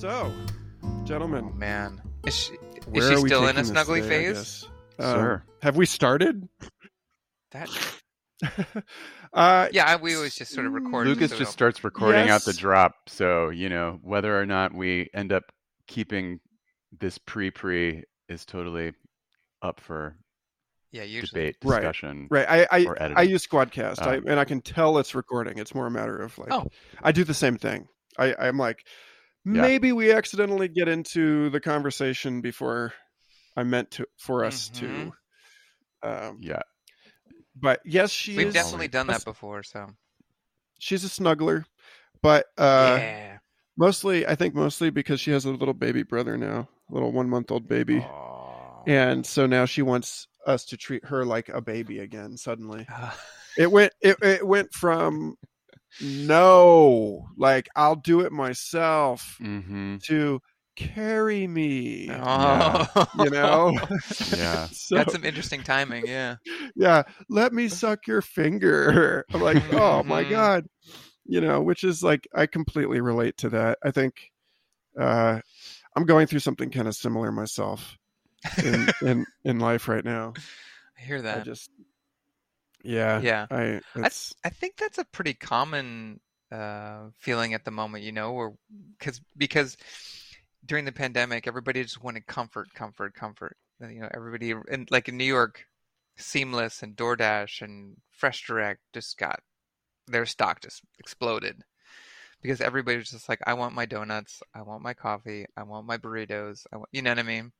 So, gentlemen, Oh man, is she, where is she still in a snuggly today, phase? guess? Um, Sure. Have we started? That uh, yeah, we always just sort of record. Lucas so just starts recording out the drop, so you know whether or not we end up keeping this pre-pre is totally up for yeah, usually. debate, Right. discussion. Right. I I, or. I use Squadcast, I, Um, and I can tell it's recording. It's more a matter of like Oh. I do the same thing. I I'm like Yeah. maybe we accidentally get into the conversation before I meant to for us Mhm. to. Um, Yeah, but yes, she We've is. definitely done that before. So She's a snuggler, but uh, yeah. mostly I think mostly because she has a little baby brother now, a little one month old baby, Aw. and so now she wants us to treat her like a baby again. Suddenly, it went it, it went from no like i'll do it myself hmm to carry me oh. you know Yeah. so That's some interesting timing. Yeah. yeah let me suck your finger i'm like oh my Mhm. god you know which is like i completely relate to that i think uh i'm going through something kind of similar myself in in in life right now I hear that. i that. just yeah yeah. i it's I think that's a pretty common uh, feeling at the moment, you know, or because because during the pandemic, everybody just wanted comfort, comfort, comfort. Uh, You know, everybody and like in New York, Seamless and DoorDash and Fresh Direct just got their stock just exploded because everybody was just like, I want my donuts, I want my coffee, I want my burritos, I want, you know what I mean?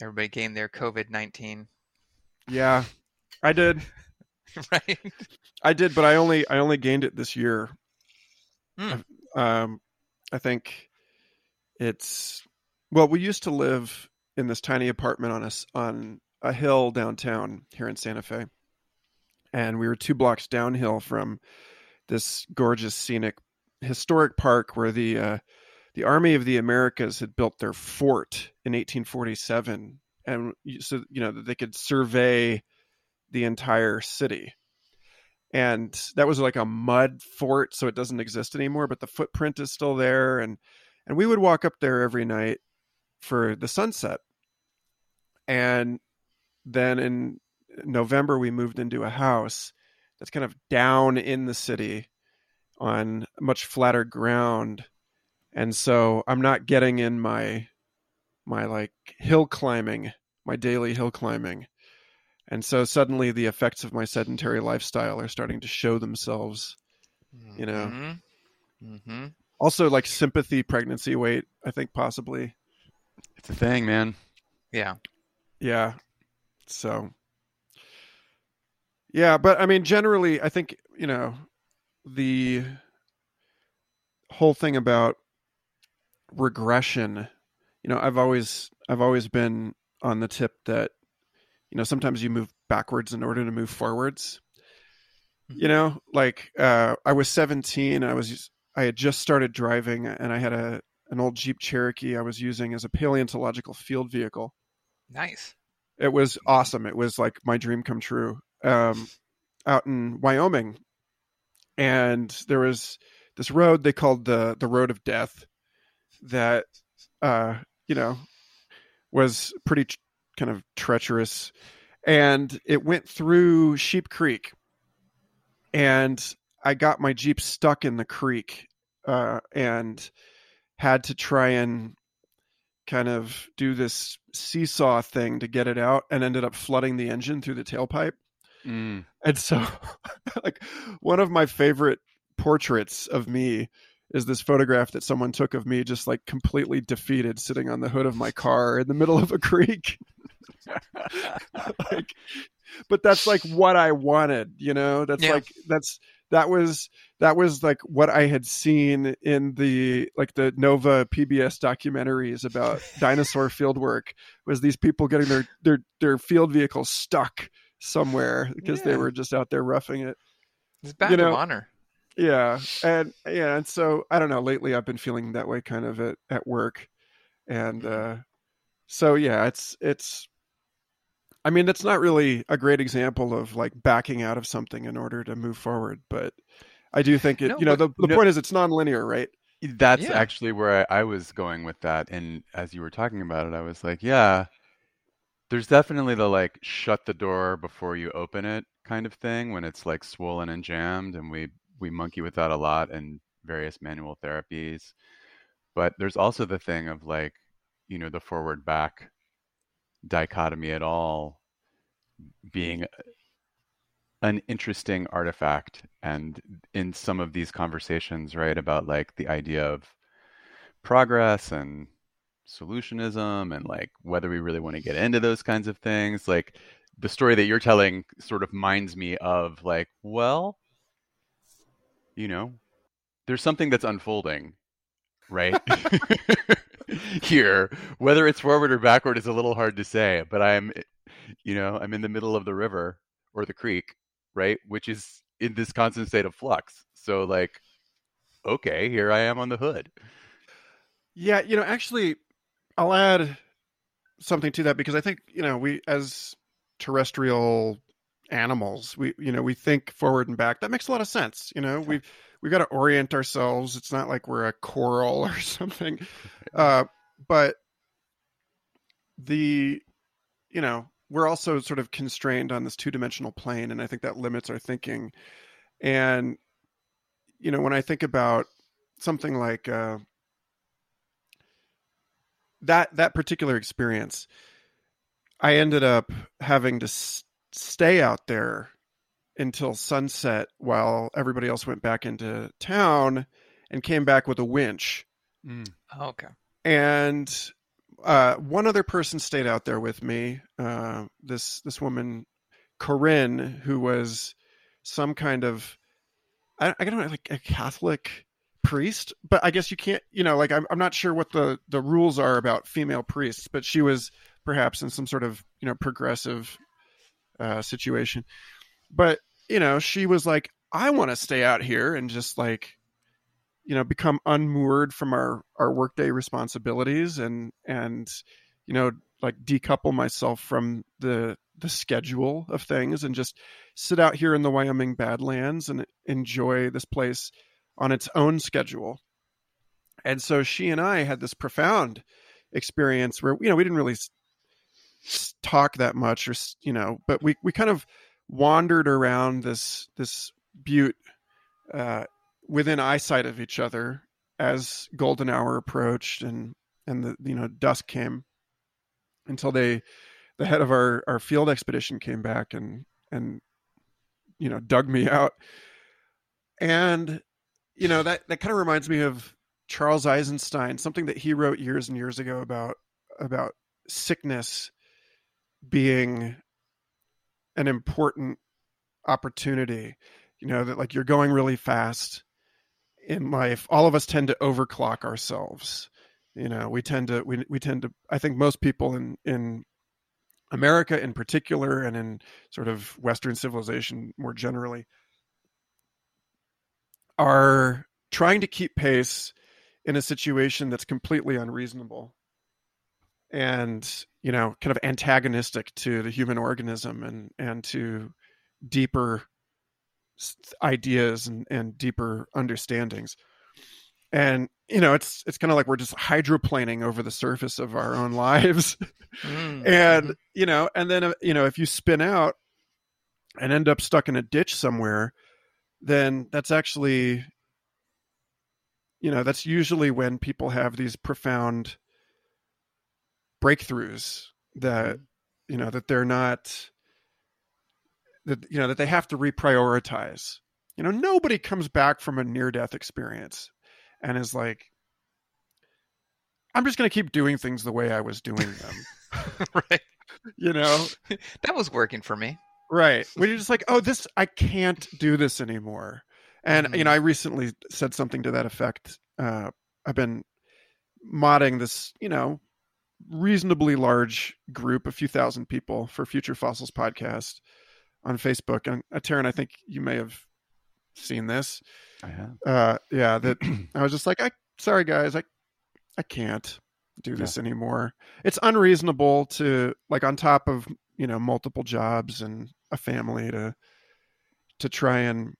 Everybody gained their COVID nineteen, yeah i did right? I did, but I only I only gained it this year. Hmm. Um, I think it's well. We used to live in this tiny apartment on a s- on a hill downtown here in Santa Fe, and we were two blocks downhill from this gorgeous scenic historic park where the uh, the Army of the Americas had built their fort in 1847, and so you know that they could survey the entire city. And that was like a mud fort so it doesn't exist anymore but the footprint is still there. And and we would walk up there every night for the sunset. And then in november we moved into a house that's kind of down in the city on much flatter ground. And so i'm not getting in my my like hill climbing my daily hill climbing and so suddenly the effects of my sedentary lifestyle are starting to show themselves. You know. Mm-hmm. Mm-hmm. Also, like sympathy, pregnancy weight, I think possibly. it's a thing, man. Yeah. Yeah. So, yeah, but I mean, generally, I think, you know, the whole thing about regression, you know, I've always, I've always been on the tip that, you know, sometimes you move backwards in order to move forwards. You know, like uh, I was 17, I was, I had just started driving, and I had a an old Jeep Cherokee I was using as a paleontological field vehicle. Nice. It was awesome. It was like my dream come true. Um, out in Wyoming, and there was this road they called the the Road of Death, that uh, you know was pretty kind of treacherous, and it went through Sheep Creek, and I got my Jeep stuck in the creek, uh, and had to try and kind of do this seesaw thing to get it out and ended up flooding the engine through the tailpipe. Mm. And so like one of my favorite portraits of me is this photograph that someone took of me just like completely defeated sitting on the hood of my car in the middle of a creek. like but that's like what I wanted, you know? That's Yeah. like that's that was that was like what I had seen in the like the Nova PBS documentaries about dinosaur field work was these people getting their their their field vehicles stuck somewhere because they were just out there roughing it. It's badge You know- of honor. Yeah. And yeah, and so I don't know, lately I've been feeling that way kind of at, at work. And uh so yeah, it's it's I mean, that's not really a great example of like backing out of something in order to move forward, but I do think it No, you know, but- the, the no- point is it's nonlinear, right? That's Yeah. actually where I, I was going with that. And as you were talking about it, I was like, yeah, there's definitely the like shut the door before you open it kind of thing when it's like swollen and jammed, and we we monkey with that a lot in various manual therapies. But there's also the thing of like, you know, the forward back dichotomy at all being an interesting artifact and in some of these conversations right about like the idea of progress and solutionism and like whether we really want to get into those kinds of things like the story that you're telling sort of minds me of like well you know there's something that's unfolding right here whether it's forward or backward is a little hard to say but i'm you know i'm in the middle of the river or the creek right which is in this constant state of flux so like okay here i am on the hood Yeah, you know, actually, I'll add something to that because I think you know we as terrestrial animals, we you know we think forward and back. That makes a lot of sense. You know, we've we've got to orient ourselves. It's not like we're a coral or something. Uh, but the you know we're also sort of constrained on this two dimensional plane, and I think that limits our thinking. And you know, when I think about something like uh, that that particular experience, I ended up having to s- stay out there until sunset while everybody else went back into town and came back with a winch. Oh, okay. And uh, one other person stayed out there with me. Uh, this this woman, Corinne, who was some kind of I, I don't know, like a Catholic priest, but I guess you can't, you know, like I'm I'm not sure what the the rules are about female priests, but she was perhaps in some sort of you know progressive uh, situation. But you know, she was like, I want to stay out here and just like you know become unmoored from our our workday responsibilities and and you know like decouple myself from the the schedule of things and just sit out here in the Wyoming Badlands and enjoy this place on its own schedule. And so she and I had this profound experience where you know we didn't really talk that much or you know but we we kind of wandered around this this butte uh within eyesight of each other as golden hour approached and and the you know dusk came until they the head of our our field expedition came back and and you know dug me out. And you know that that kind of reminds me of Charles Eisenstein something that he wrote years and years ago about about sickness being an important opportunity you know that like you're going really fast in life. All of us tend to overclock ourselves you know we tend to we, we tend to i think most people in in america in particular and in sort of western civilization more generally are trying to keep pace in a situation that's completely unreasonable and you know kind of antagonistic to the human organism and and to deeper ideas and, and deeper understandings and you know it's it's kind of like we're just hydroplaning over the surface of our own lives Mm, and mhm. you know and then uh, you know if you spin out and end up stuck in a ditch somewhere then that's actually you know that's usually when people have these profound breakthroughs that you know that they're not that you know that they have to reprioritize you know nobody comes back from a near death experience and is like i'm just going to keep doing things the way i was doing them right. you know That was working for me. right when you're just like oh this i can't do this anymore and you Mhm. know i recently said something to that effect uh i've been modding this you know reasonably large group a few thousand people for future fossils podcast on facebook and uh, Taryn, i think you may have seen this I have. uh yeah that i was just like i sorry guys i i can't do this anymore it's unreasonable to like on top of you know multiple jobs and a family to to try and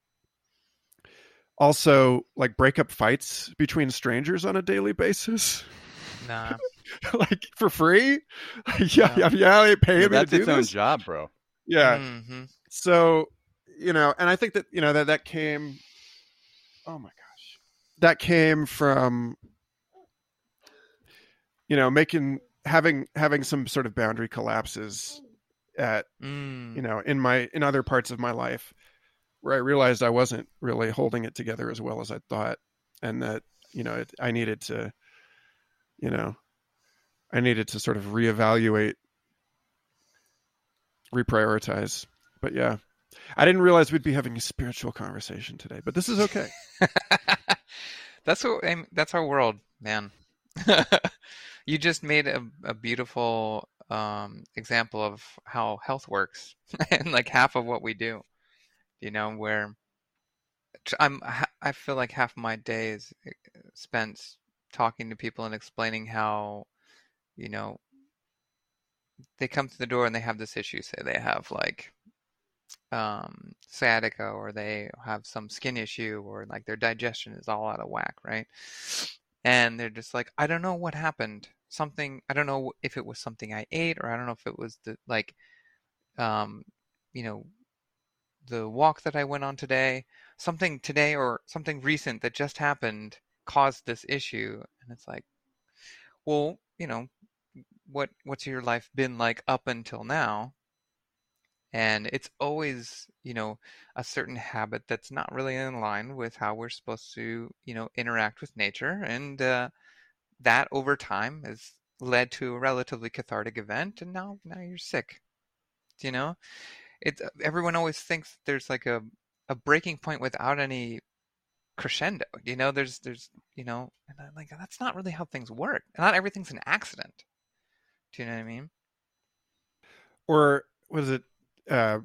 also like break up fights between strangers on a daily basis. Nah. like for free? yeah, Yeah. yeah, yeah, they pay Yeah, me to do its own this. job, bro. Yeah. hmm So, you know, and I think that, you know, that that came oh my gosh. That came from you know, making having having some sort of boundary collapses at Mm. you know in my in other parts of my life where i realized i wasn't really holding it together as well as i thought and that you know it, i needed to you know i needed to sort of reevaluate reprioritize but yeah i didn't realize we'd be having a spiritual conversation today but this is okay that's what that's our world, man. you just made a, a beautiful um, example of how health works, and like half of what we do. You know, where I'm, I feel like half my day is eh, spent talking to people and explaining how, you know, they come to the door and they have this issue. Say they have like um, sciatica or they have some skin issue or like their digestion is all out of whack, right? And they're just like, I don't know what happened. Something, I don't know if it was something I ate or I don't know if it was the like, um, you know, the walk that I went on today, something today or something recent that just happened caused this issue. And it's like, well, you know, what what's your life been like up until now? and it's always you know a certain habit that's not really in line with how we're supposed to you know interact with nature. And uh, that over time has led to a relatively cathartic event and now now you're sick you know? It everyone always thinks there's like a a breaking point without any crescendo you know? There's there's you know and I'm like that's not really how things work. Not everything's an accident do you know what i mean or was it uh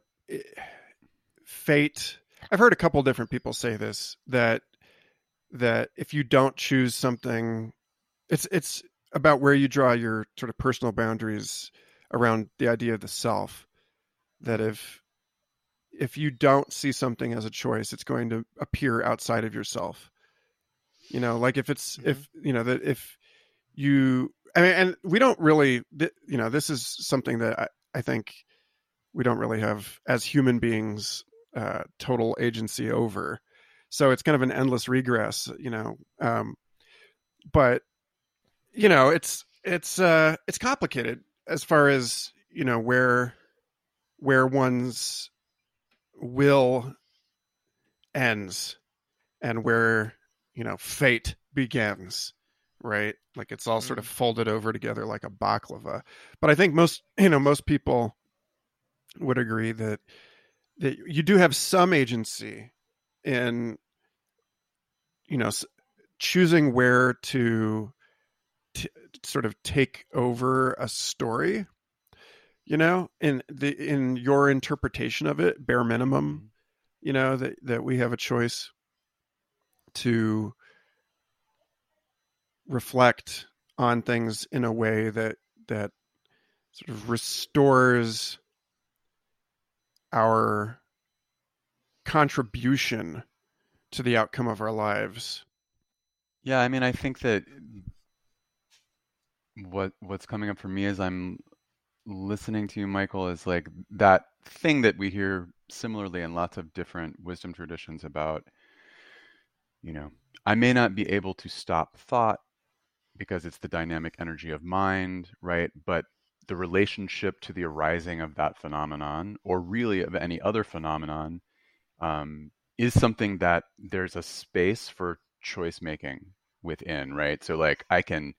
fate i've heard a couple different people say this that that if you don't choose something it's it's about where you draw your sort of personal boundaries around the idea of the self that if if you don't see something as a choice it's going to appear outside of yourself you know like if it's Mhm. if you know that if you I mean, and we don't really you know this is something that I, I think we don't really have as human beings uh, total agency over. So it's kind of an endless regress you know um, but you know it's it's uh it's complicated as far as you know where where one's will ends and where you know fate begins right? Like it's all sort of mm-hmm. folded over together like a baklava. But i think most you know most people would agree that that you do have some agency in you know choosing where to t- sort of take over a story you know in the in your interpretation of it bare minimum mm-hmm. you know that that we have a choice to reflect on things in a way that that sort of restores our contribution to the outcome of our lives. Yeah, I mean, I think that what what's coming up for me as I'm listening to you, Michael, is like that thing that we hear similarly in lots of different wisdom traditions about, you know, I may not be able to stop thought because it's the dynamic energy of mind, right? But the relationship to the arising of that phenomenon, or really of any other phenomenon, um, is something that there's a space for choice making within, right? So, like, I can,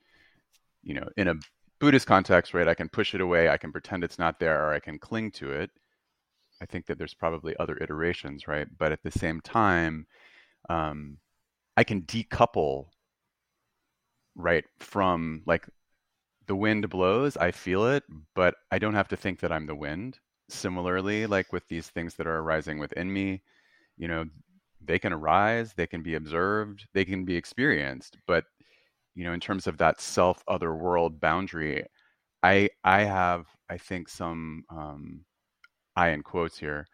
you know, in a Buddhist context, right, I can push it away, I can pretend it's not there, or I can cling to it. I think that there's probably other iterations, right? But at the same time, um, I can decouple, right, from like the wind blows, I feel it, but I don't have to think that I'm the wind. Similarly, like with these things that are arising within me, you know, they can arise, they can be observed, they can be experienced, but you know, in terms of that self other world boundary, I I have I think some um, I in quotes here,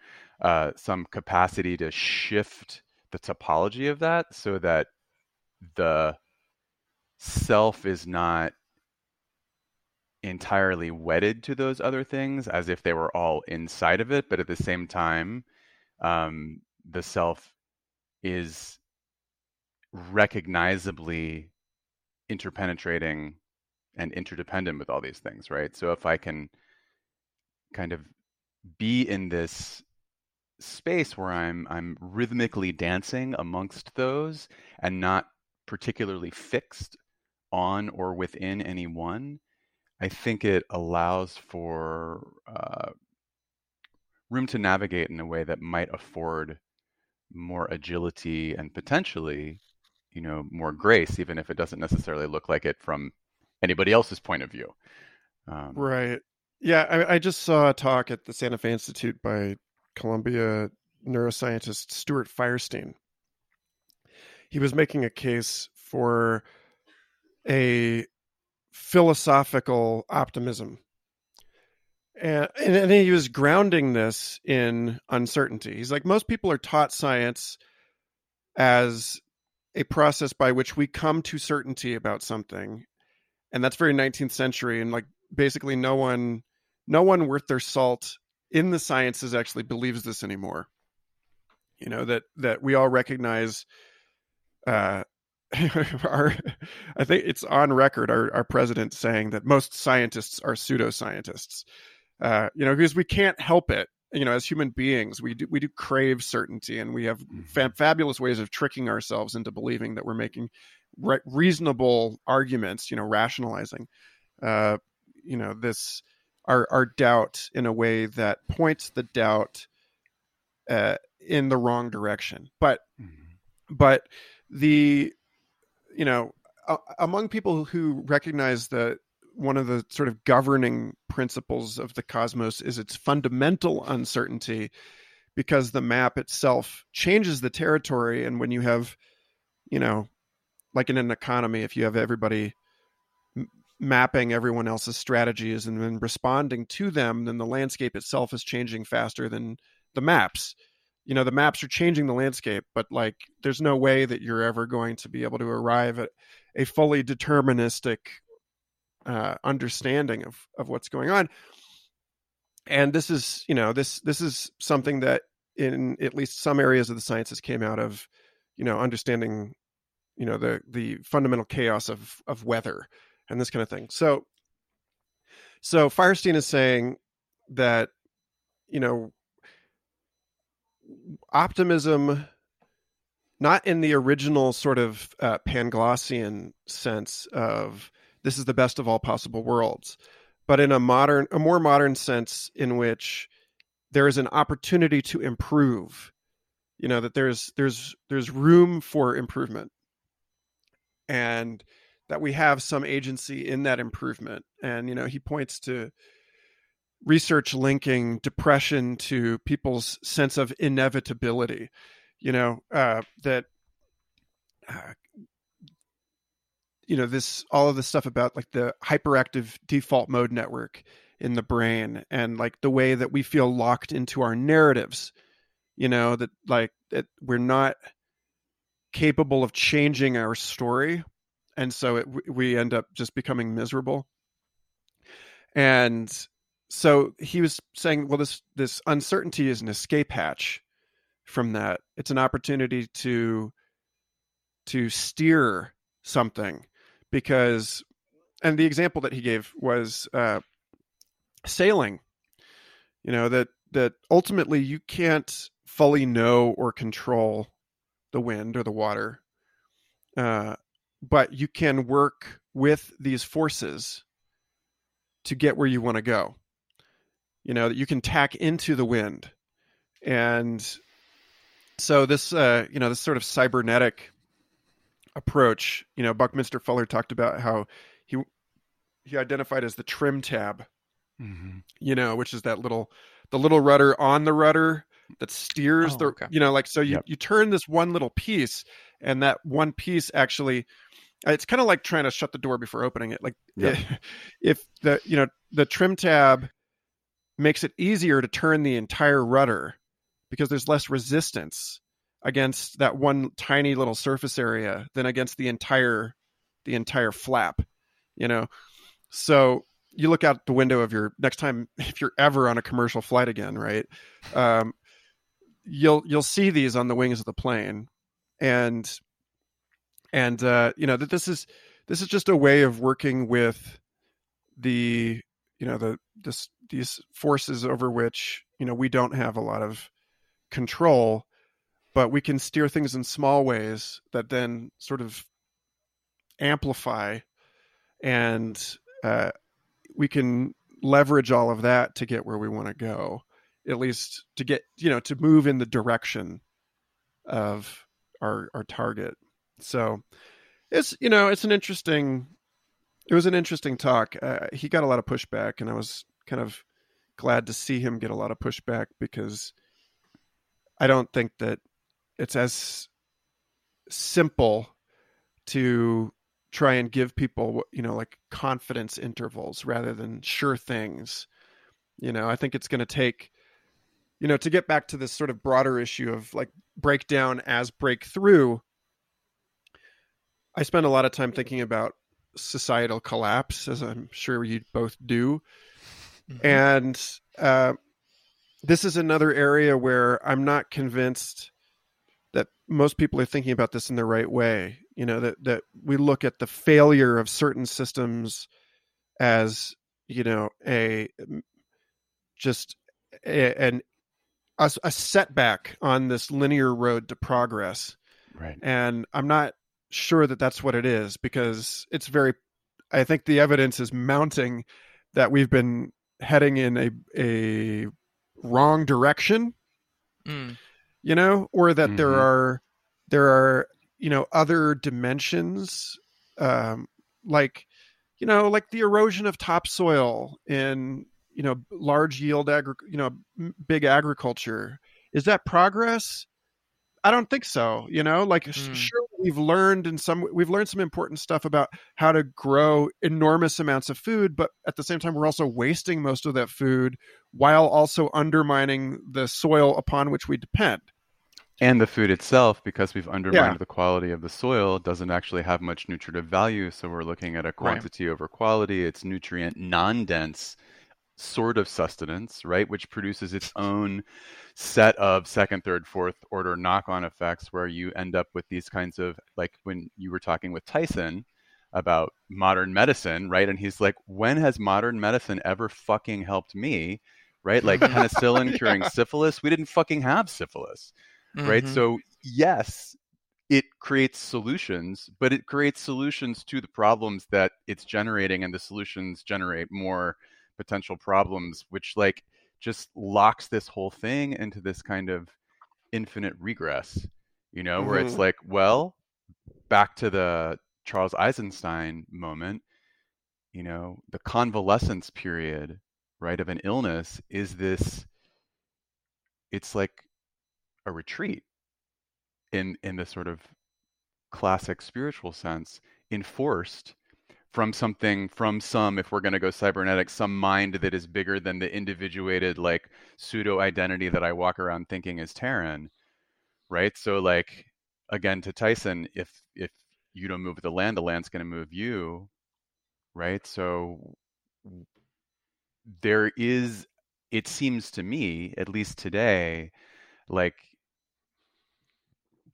uh, some capacity to shift the topology of that so that the self is not entirely wedded to those other things as if they were all inside of it but at the same time um, the self is recognizably interpenetrating and interdependent with all these things right? So if i can kind of be in this space where i'm i'm rhythmically dancing amongst those and not particularly fixed on or within any one I think it allows for uh, room to navigate in a way that might afford more agility and potentially, you know, more grace, even if it doesn't necessarily look like it from anybody else's point of view. Um, right. Yeah, I, I, just saw a talk at the Santa Fe Institute by Columbia neuroscientist Stuart Firestein. He was making a case for a philosophical optimism. And, and he was grounding this in uncertainty. He's like, most people are taught science as a process by which we come to certainty about something. And that's very 19th century. And like, basically, no one, no one worth their salt in the sciences actually believes this anymore. You know, that, that we all recognize uh, our I think it's on record our, our president saying that most scientists are pseudoscientists. Uh, you know, because we can't help it. You know, as human beings, we do we do crave certainty, and we have mm-hmm. fa- fabulous ways of tricking ourselves into believing that we're making re- reasonable arguments. You know, rationalizing. Uh, you know, this our our doubt in a way that points the doubt uh, in the wrong direction. But mm-hmm. but the you know, among people who recognize that one of the sort of governing principles of the cosmos is its fundamental uncertainty because the map itself changes the territory. And when you have you know like in an economy if you have everybody m- mapping everyone else's strategies and then responding to them then the landscape itself is changing faster than the maps you know the maps are changing the landscape but like there's no way that you're ever going to be able to arrive at a fully deterministic uh, understanding of of what's going on. And this is you know this this is something that in at least some areas of the sciences came out of you know understanding you know the the fundamental chaos of of weather and this kind of thing. So so firestein is saying that you know optimism not in the original sort of uh, Panglossian sense of this is the best of all possible worlds, but in a modern, a more modern sense in which there is an opportunity to improve. You know that there's there's there's room for improvement, and that we have some agency in that improvement. And you know he points to research linking depression to people's sense of inevitability you know uh, that uh, you know this all of this stuff about like the hyperactive default mode network in the brain and like the way that we feel locked into our narratives you know that like that we're not capable of changing our story. And so it, we end up just becoming miserable. And so he was saying, well, this this uncertainty is an escape hatch from that. It's an opportunity to to steer something because, and the example that he gave was uh, sailing. You know that that ultimately you can't fully know or control the wind or the water, uh, but you can work with these forces to get where you want to go you know that you can tack into the wind and so this uh, you know this sort of cybernetic approach you know buckminster fuller talked about how he he identified as the trim tab mm-hmm. you know which is that little the little rudder on the rudder that steers oh, the okay. you know like so you, yep. you turn this one little piece and that one piece actually it's kind of like trying to shut the door before opening it like yep. if the you know the trim tab makes it easier to turn the entire rudder because there's less resistance against that one tiny little surface area than against the entire the entire flap you know? So you look out the window of your next time if you're ever on a commercial flight again right um, you'll you'll see these on the wings of the plane. And and uh, you know that this is this is just a way of working with the you know the this these forces over which you know we don't have a lot of control but we can steer things in small ways that then sort of amplify and uh, we can leverage all of that to get where we want to go at least to get you know to move in the direction of our our target. So it's you know it's an interesting it was an interesting talk. Uh, he got a lot of pushback and i was kind of glad to see him get a lot of pushback because i don't think that it's as simple to try and give people you know like confidence intervals rather than sure things. You know i think it's going to take you know to get back to this sort of broader issue of like breakdown as breakthrough i spend a lot of time thinking about societal collapse as i'm sure you both do. Mm-hmm. and uh, this is another area where i'm not convinced that most people are thinking about this in the right way. You know that that we look at the failure of certain systems as you know a just a, an a, a setback on this linear road to progress. Right. And i'm not sure that that's what it is because it's very i think the evidence is mounting that we've been heading in a a wrong direction mm. you know or that mm-hmm. there are there are you know other dimensions um, like you know like the erosion of topsoil in you know large yield agri- you know big agriculture is that progress i don't think so you know like mm. sure we've learned in some we've learned some important stuff about how to grow enormous amounts of food but at the same time we're also wasting most of that food while also undermining the soil upon which we depend and the food itself, because we've undermined yeah. the quality of the soil, doesn't actually have much nutritive value. So we're looking at a quantity right. over quality. It's nutrient non dense sort of sustenance, right? Which produces its own set of second, third, fourth order knock on effects where you end up with these kinds of, like when you were talking with Tyson about modern medicine, right? And he's like, when has modern medicine ever fucking helped me? Right? Like penicillin curing yeah. syphilis. We didn't fucking have syphilis mm-hmm. right? So, yes, it creates solutions, but it creates solutions to the problems that it's generating, and the solutions generate more potential problems, which like just locks this whole thing into this kind of infinite regress, you know, mm-hmm. where it's mm-hmm. like, well, back to the Charles Eisenstein moment, you know, the convalescence period, right, of an illness is this, it's like a retreat in in the sort of classic spiritual sense enforced from something from some if we're going to go cybernetic some mind that is bigger than the individuated like pseudo identity that i walk around thinking is terran right? So like again to tyson if if you don't move the land the land's going to move you right? So there is it seems to me at least today like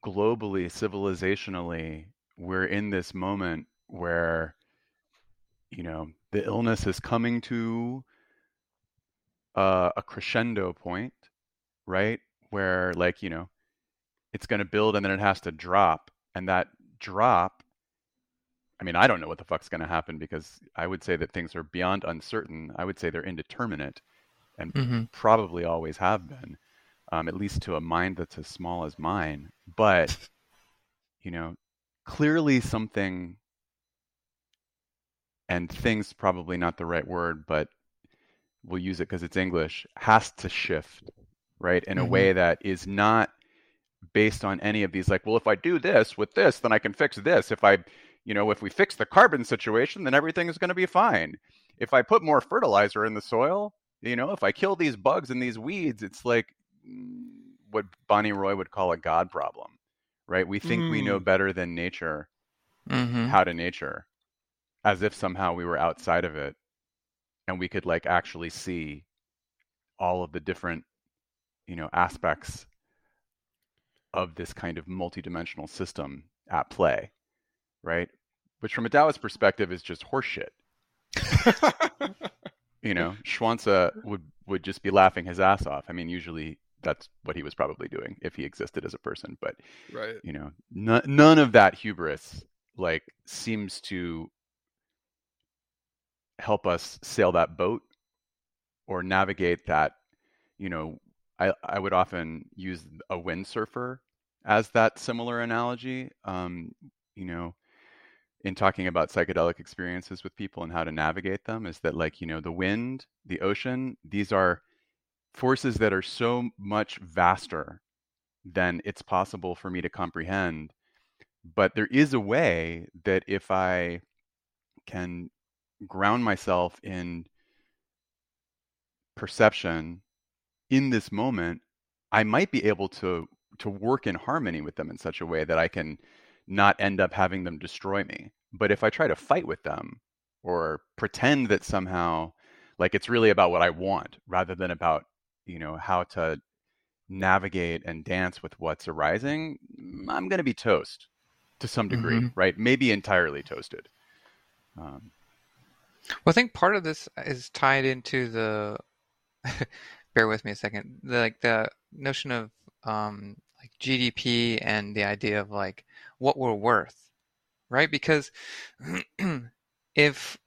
globally, civilizationally, we're in this moment where, you know, the illness is coming to uh, a crescendo point, right? Where, like, you know, it's going to build and then it has to drop. And that drop, I mean, I don't know what the fuck's going to happen because I would say that things are beyond uncertain. I would say they're indeterminate and mm-hmm. probably always have been um, at least to a mind that's as small as mine. But, you know, clearly something, and things probably not the right word, but we'll use it because it's English, has to shift, right? In mm-hmm. a way that is not based on any of these, like, well, if I do this with this, then I can fix this. If I, you know, if we fix the carbon situation, then everything is going to be fine. If I put more fertilizer in the soil, you know, if I kill these bugs and these weeds, it's like what Bonnie Roy would call a God problem, right? We think we know Mm. better than nature hmm how to nature, as if somehow we were outside of it, and we could like actually see all of the different, you know, aspects of this kind of multidimensional system at play, right? Which, from a Taoist perspective, is just horseshit. You know, Zhuangzi would would just be laughing his ass off. I mean, usually that's what he was probably doing if he existed as a person. But right. you know, none none of that hubris like seems to help us sail that boat or navigate that. You know, I I would often use a windsurfer as that similar analogy. Um, you know, in talking about psychedelic experiences with people and how to navigate them is that like you know the wind the ocean these are forces that are so much vaster than it's possible for me to comprehend but there is a way that if i can ground myself in perception in this moment i might be able to to work in harmony with them in such a way that i can not end up having them destroy me. But if I try to fight with them or pretend that somehow like it's really about what I want rather than about, you know, how to navigate and dance with what's arising, I'm going to be toast to some degree, Mhm. right? Maybe entirely toasted. Um, Well, I think part of this is tied into the. bear with me a second. The, like the notion of um, like GDP and the idea of like what we're worth, right? Because if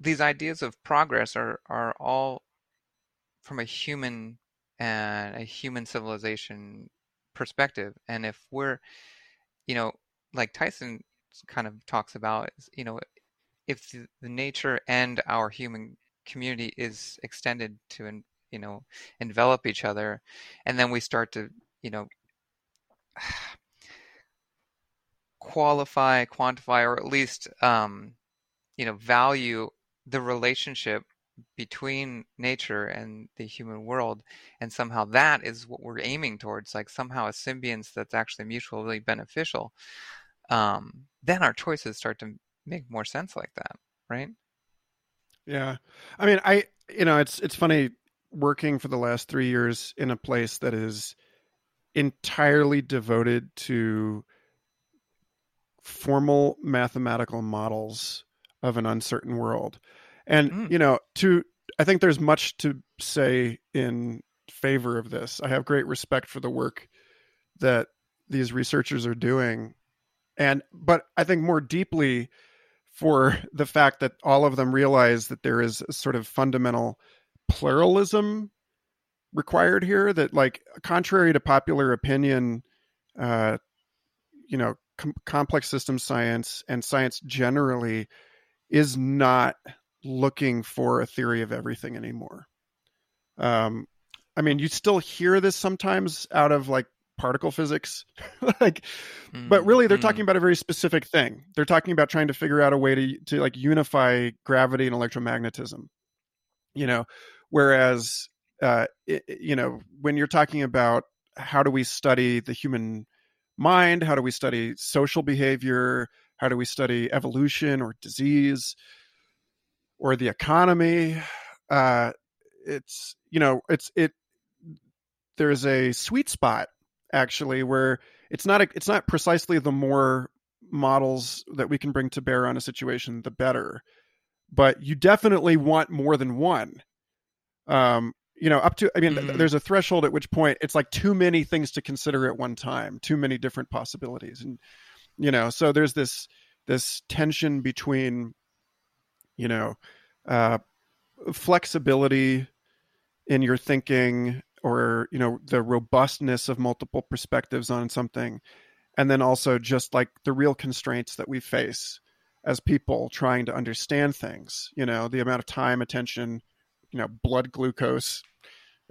these ideas of progress are are all from a human and a human civilization perspective, and if we're, you know, like Tyson kind of talks about, you know, if the, the nature and our human community is extended to you know envelop each other and then we start to you know qualify quantify or at least um, you know value the relationship between nature and the human world and somehow that is what we're aiming towards like somehow a symbiance that's actually mutually beneficial um, then our choices start to make more sense like that right Yeah. I mean, I you know, it's it's funny working for the last 3 years in a place that is entirely devoted to formal mathematical models of an uncertain world. And Mm. you know, to I think there's much to say in favor of this. I have great respect for the work that these researchers are doing. And but I think more deeply for the fact that all of them realize that there is a sort of fundamental pluralism required here that like contrary to popular opinion uh you know com- complex system science and science generally is not looking for a theory of everything anymore. Um i mean you still hear this sometimes out of like particle physics. Like but really they're Mm, talking about a very specific thing. They're talking about trying to figure out a way to to like unify gravity and electromagnetism you know? Whereas uh it, you know when you're talking about how do we study the human mind how do we study social behavior how do we study evolution or disease or the economy uh it's you know it's it there's a sweet spot actually where it's not a, it's not precisely the more models that we can bring to bear on a situation the better. But you definitely want more than one. Um you know up to i mean Mhm. there's a threshold at which point it's like too many things to consider at one time too many different possibilities. And you know so there's this this tension between you know uh flexibility in your thinking or you know the robustness of multiple perspectives on something and then also just like the real constraints that we face as people trying to understand things you know the amount of time attention you know blood glucose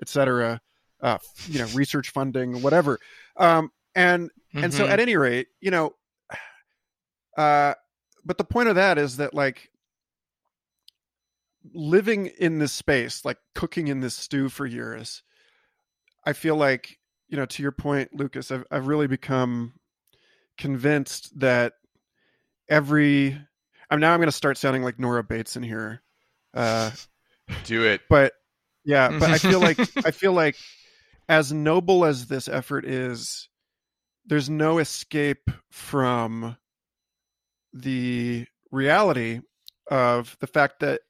etc uh you know research funding whatever um and and so mhm. at any rate you know uh but the point of that is that like living in this space like cooking in this stew for years i feel like you know, to your point, Lucas, I've I've really become convinced that every I'm now I'm going to start sounding like Nora Bateson here. Uh, Do it. but yeah, but I feel like I feel like as noble as this effort is, there's no escape from the reality of the fact that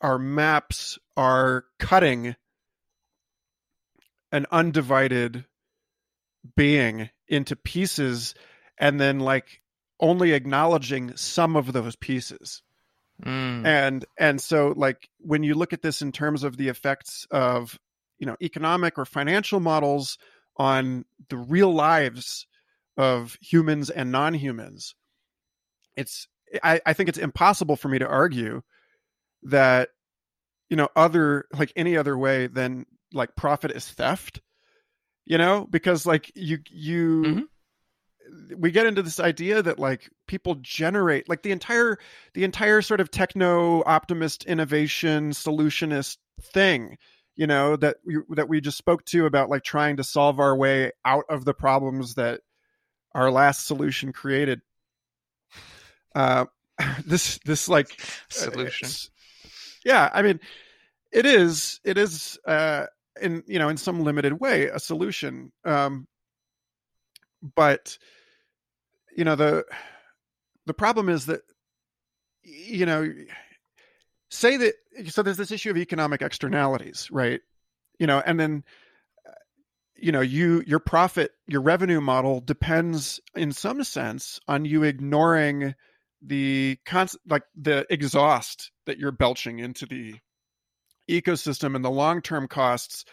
our maps are cutting an undivided being into pieces and then like only acknowledging some of those pieces Mm. and and so like when you look at this in terms of the effects of you know economic or financial models on the real lives of humans and non-humans it's I, I think it's impossible for me to argue that you know other like any other way than like profit is theft you know because like you you Mhm. we get into this idea that like people generate like the entire the entire sort of techno optimist innovation solutionist thing you know that we that we just spoke to about like trying to solve our way out of the problems that our last solution created uh this this like Solution. it's- yeah i mean it is it is uh in you know in some limited way a solution. Um but you know the the problem is that you know say that so there's this issue of economic externalities right? You know and then uh, you know you your profit your revenue model depends in some sense on you ignoring the cons- like the exhaust that you're belching into the ecosystem and the long-term costs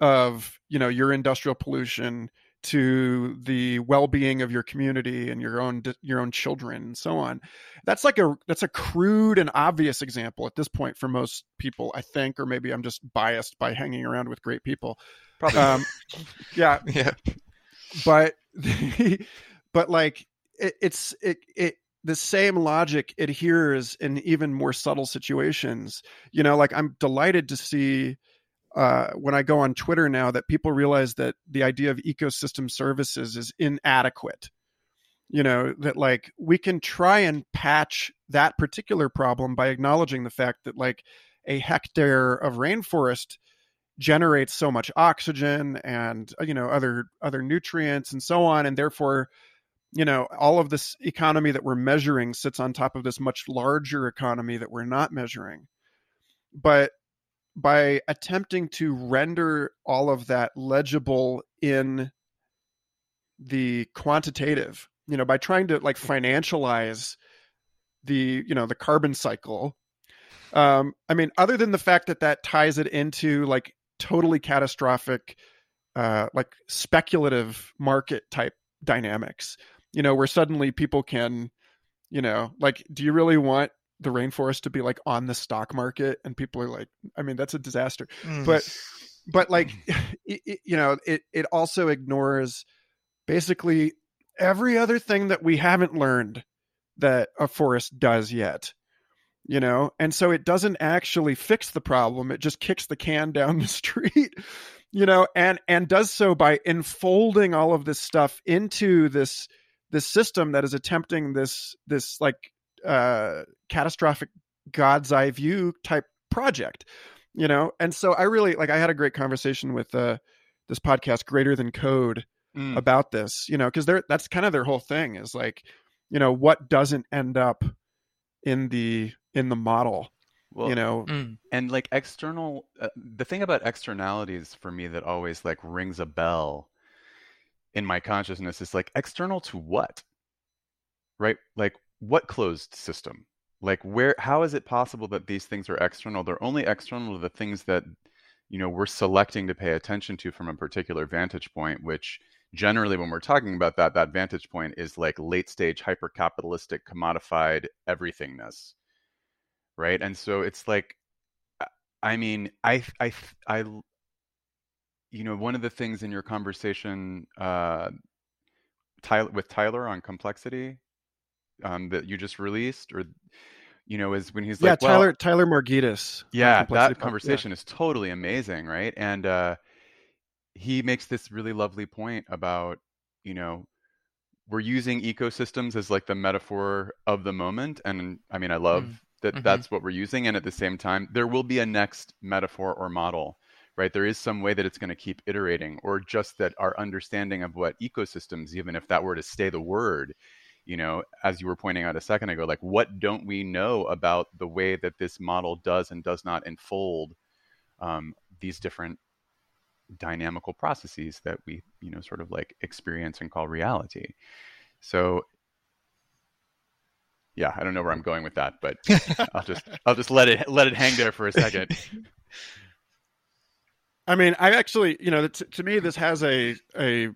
of you know your industrial pollution to the well-being of your community and your own your own children and so on that's like a that's a crude and obvious example at this point for most people i think or maybe i'm just biased by hanging around with great people Probably. um yeah yeah. but but like it, it's it it the same logic adheres in even more subtle situations you know like i'm delighted to see uh, when I go on Twitter now that people realize that the idea of ecosystem services is inadequate. You know, that like we can try and patch that particular problem by acknowledging the fact that like a hectare of rainforest generates so much oxygen and you know other other nutrients and so on and therefore you know all of this economy that we're measuring sits on top of this much larger economy that we're not measuring. But by attempting to render all of that legible in the quantitative you know by trying to like financialize the you know the carbon cycle um i mean other than the fact that that ties it into like totally catastrophic uh like speculative market type dynamics you know where suddenly people can you know like do you really want the rainforest to be like on the stock market? And people are like i mean that's a disaster. Mm. but but like it, it- you know it it also ignores basically every other thing that we haven't learned that a forest does yet you know? And so it doesn't actually fix the problem it just kicks the can down the street you know? And and does so by enfolding all of this stuff into this this system that is attempting this this like uh catastrophic god's eye view type project you know and so i really like i had a great conversation with uh this podcast greater than code Mm. about this you know because they're that's kind of their whole thing is like you know what doesn't end up in the in the model Well, you know Mm. and like external, uh, the thing about externalities for me that always like rings a bell in my consciousness is like external to what? Right? Like what closed system? Like where, how is it possible that these things are external? They're only external to the things that, you know, we're selecting to pay attention to from a particular vantage point, which generally when we're talking about that, that vantage point is like late stage hyper capitalistic commodified everythingness. Right. And so it's like, I- I mean, I, I, I, you know, one of the things in your conversation, uh, Tyler, with Tyler on complexity, um, that you just released, or, you know, is when he's yeah like, well, tyler tyler Marghetis on yeah, that conversation is totally amazing, right? And uh, he makes this really lovely point about, you know, we're using ecosystems as like the metaphor of the moment. And I mean, I love mm. that mm-hmm. that's what we're using. And at the same time, there will be a next metaphor or model, right? There is some way that it's going to keep iterating, or just that our understanding of what ecosystems, even if that were to stay the word, you know, as you were pointing out a second ago, like what don't we know about the way that this model does and does not unfold um, these different dynamical processes that we you know sort of like experience and call reality so yeah i don't know where i'm going with that but i'll just i'll just let it let it hang there for a second i mean i actually you know to, to me this has a a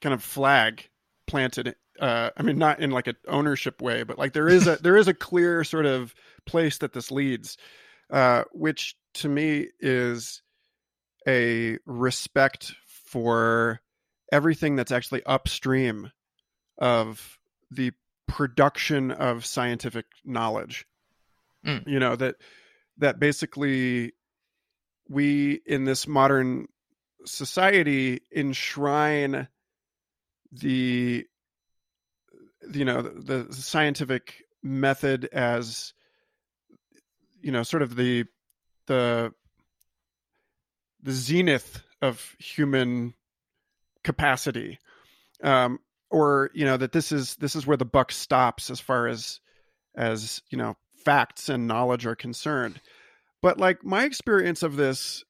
kind of flag planted uh i mean not in like an ownership way but like there is a there is a clear sort of place that this leads uh which to me is a respect for everything that's actually upstream of the production of scientific knowledge. Mm. You know that that basically we in this modern society enshrine the you know the, the scientific method as you know sort of the the the zenith of human capacity. Um, or you know that this is this is where the buck stops as far as as you know facts and knowledge are concerned but like my experience of this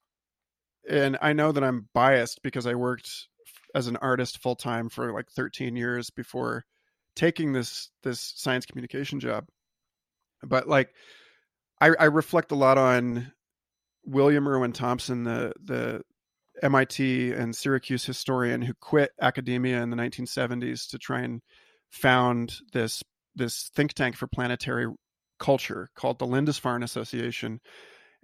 and i know that i'm biased because i worked as an artist full time for like 13 years before taking this this science communication job but like I, I reflect a lot on William Irwin Thompson, the the MIT and Syracuse historian who quit academia in the 1970s to try and found this this think tank for planetary culture called the Lindisfarne Association.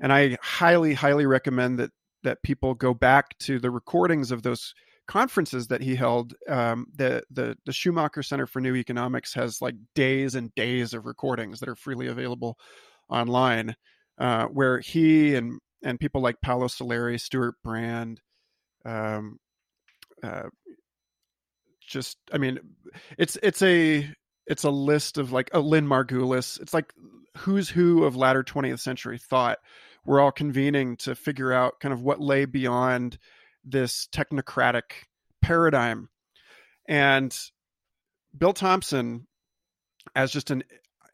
And I highly, highly recommend that that people go back to the recordings of those conferences that he held. Um, the the the Schumacher Center for New Economics has like days and days of recordings that are freely available online, uh, where he and and people like Paolo Soleri, Stewart Brand, um, uh, just I mean, it's it's a it's a list of like a Lynn Margulis. It's like who's who of latter 20th century thought. We're all convening to figure out kind of what lay beyond this technocratic paradigm. And Bill Thompson, as just an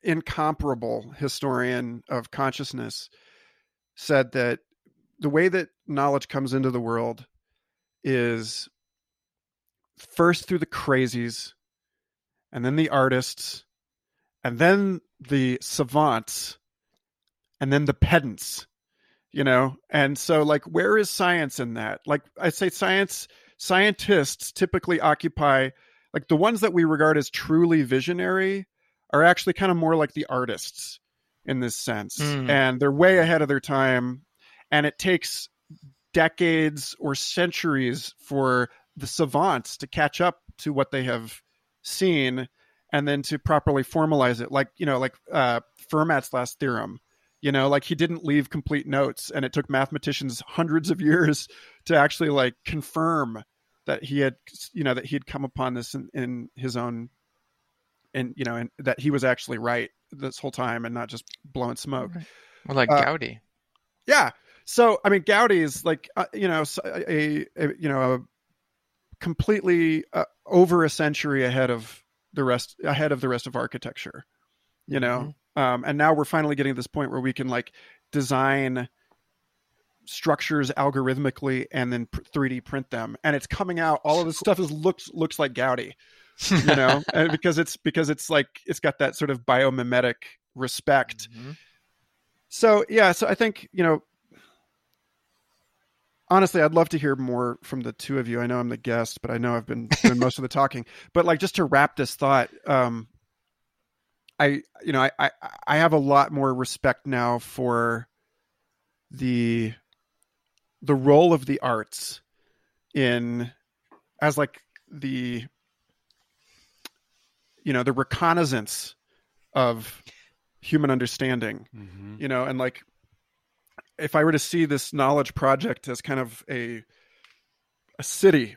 incomparable historian of consciousness, said that the way that knowledge comes into the world is first through the crazies and then the artists and then the savants and then the pedants you know and so like where is science in that like i say science scientists typically occupy like the ones that we regard as truly visionary are actually kind of more like the artists in this sense. Mm. And they're way ahead of their time. And it takes decades or centuries for the savants to catch up to what they have seen and then to properly formalize it. Like, you know, like uh, Fermat's last theorem. You know, like he didn't leave complete notes, and it took mathematicians hundreds of years to actually like confirm that he had, you know, that he had come upon this in, in his own, and you know, and that he was actually right this whole time and not just blowing smoke. Well, like uh, Gaudi. Yeah. So I mean, Gaudi is like uh, you know a, a, you know a completely uh, over a century ahead of the rest ahead of the rest of architecture. You know, mm-hmm. Um, and now we're finally getting to this point where we can like design structures algorithmically and then 3D print them, and it's coming out. All of this stuff is looks looks like Gaudi you know, and because it's because it's like it's got that sort of biomimetic respect. Mm-hmm. So yeah, so I think you know, honestly, I'd love to hear more from the two of you. I know I'm the guest, but I know I've been doing most of the talking. But like, just to wrap this thought, um, I you know I, I I have a lot more respect now for the the role of the arts in as like the you know the reconnaissance of human understanding mm-hmm. you know and like if i were to see this knowledge project as kind of a a city.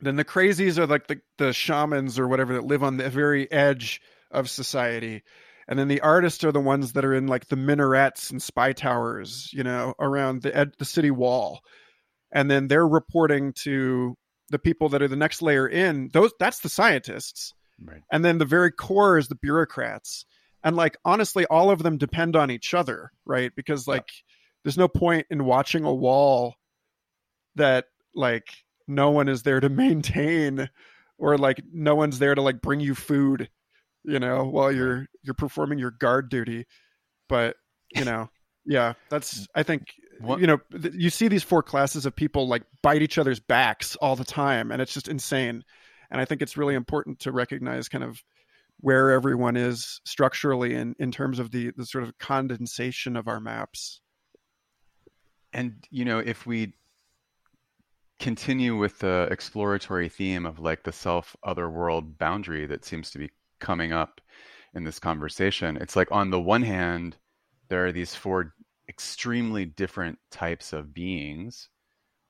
Then the crazies are like the, the shamans or whatever that live on the very edge of society. And then the artists are the ones that are in like the minarets and spy towers, you know, around the ed- the city wall. And then they're reporting to the people that are the next layer in. Those that's the scientists. Right. And then the very core is the bureaucrats. And like honestly, all of them depend on each other, right? Because like there's no point in watching a wall that like no one is there to maintain or like no one's there to like bring you food you know while you're you're performing your guard duty but you know yeah that's i think What- you know th- you see these four classes of people like bite each other's backs all the time and it's just insane. And i think it's really important to recognize kind of where everyone is structurally in in terms of the the sort of condensation of our maps. And you know, if we continue with the exploratory theme of like the self other world boundary that seems to be coming up in this conversation, it's like on the one hand, there are these four extremely different types of beings,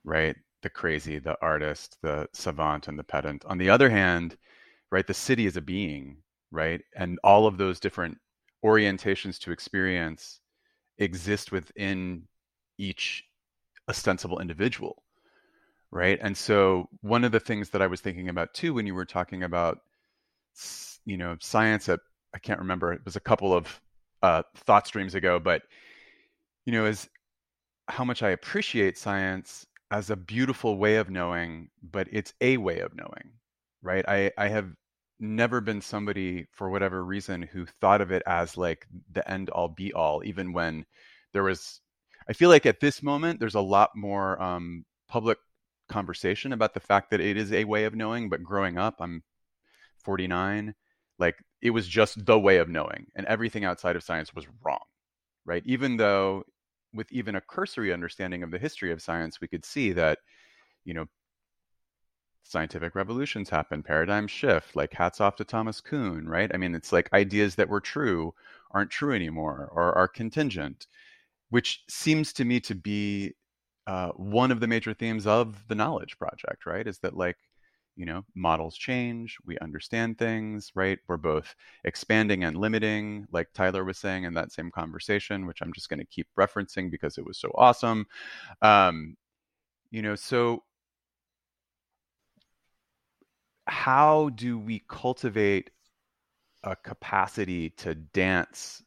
right? The crazy, the artist, the savant, and the pedant. On the other hand, right, the city is a being, right? And all of those different orientations to experience exist within each ostensible individual right and so one of the things that i was thinking about too when you were talking about you know science at i can't remember it was a couple of uh, thought streams ago but you know is how much i appreciate science as a beautiful way of knowing but it's a way of knowing right i i have never been somebody for whatever reason who thought of it as like the end all be all even when there was I feel like at this moment there's a lot more um, public conversation about the fact that it is a way of knowing. But growing up, I'm 49, like it was just the way of knowing, and everything outside of science was wrong, right? Even though, with even a cursory understanding of the history of science, we could see that, you know, scientific revolutions happen, paradigm shift, like hats off to Thomas Kuhn, right? I mean, it's like ideas that were true aren't true anymore or are contingent which seems to me to be uh, one of the major themes of the knowledge project right is that like you know models change we understand things right? We're both expanding and limiting like tyler was saying in that same conversation which i'm just going to keep referencing because it was so awesome. Um, you know so how do we cultivate a capacity to dance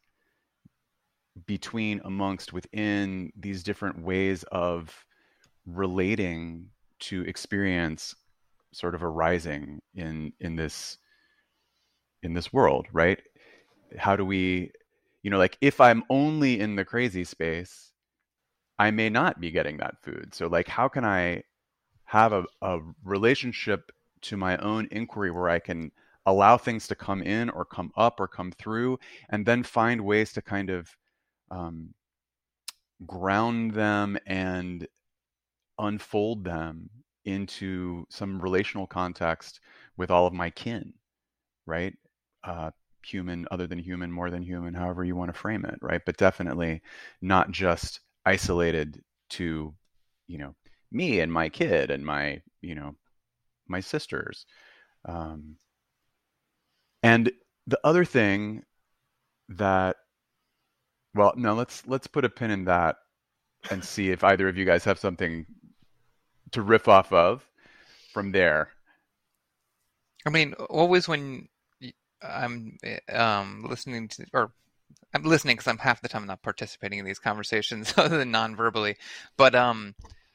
between amongst within these different ways of relating to experience sort of arising in in this in this world right? How do we you know like if i'm only in the crazy space i may not be getting that food. So like how can i have a, a relationship to my own inquiry where i can allow things to come in or come up or come through and then find ways to kind of um, ground them and unfold them into some relational context with all of my kin, right? Uh, human, other than human, more than human, however you want to frame it, right? But definitely not just isolated to, you know, me and my kid and my, you know, my sisters. Um, and the other thing that well, no, let's let's put a pin in that and see if either of you guys have something to riff off of from there. I mean, always when I'm um, listening to, or I'm listening because I'm half the time not participating in these conversations other than non-verbally, but um,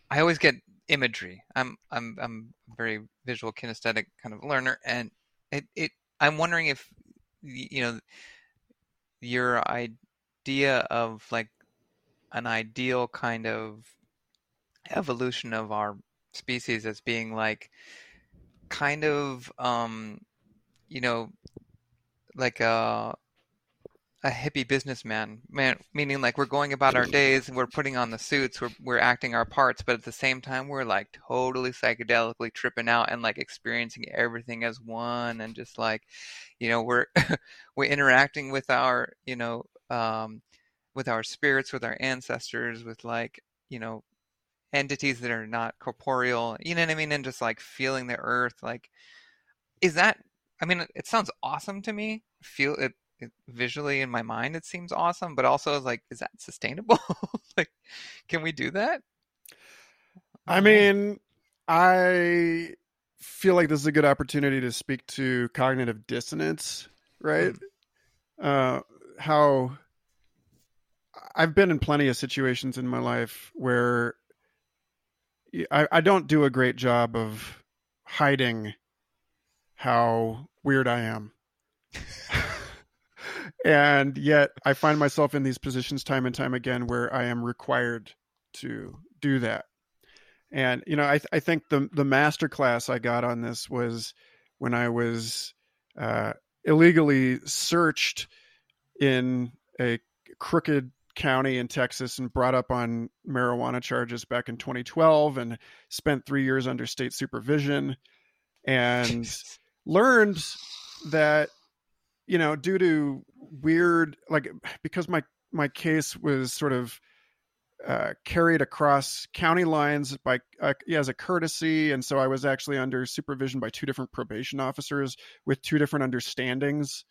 I always get imagery. I'm I'm I'm a very visual kinesthetic kind of learner, and it it I'm wondering if you know your idea of like an ideal kind of evolution of our species as being like kind of um you know like a a hippie businessman. Man meaning like we're going about our days and we're putting on the suits we're we're acting our parts but at the same time we're like totally psychedelically tripping out and like experiencing everything as one and just like you know we're we're interacting with our you know um with our spirits with our ancestors with like you know entities that are not corporeal. You know what I mean? And just like feeling the earth. Like, is that? I mean, it, sounds awesome to me. Feel it, it visually in my mind. It seems awesome, but also like, is that sustainable? like, can we do that? I mean, I feel like this is a good opportunity to speak to cognitive dissonance, right? Mm. Uh, how I've been in plenty of situations in my life where I, I don't do a great job of hiding how weird I am. and yet I find myself in these positions time and time again where I am required to do that. And you know, I, th- I think the the master class I got on this was when I was uh, illegally searched in a crooked county in Texas and brought up on marijuana charges back in 2012 and spent three years under state supervision and learned that you know due to weird like because my my case was sort of uh, carried across county lines by uh, yeah, as a courtesy, and so I was actually under supervision by two different probation officers with two different understandings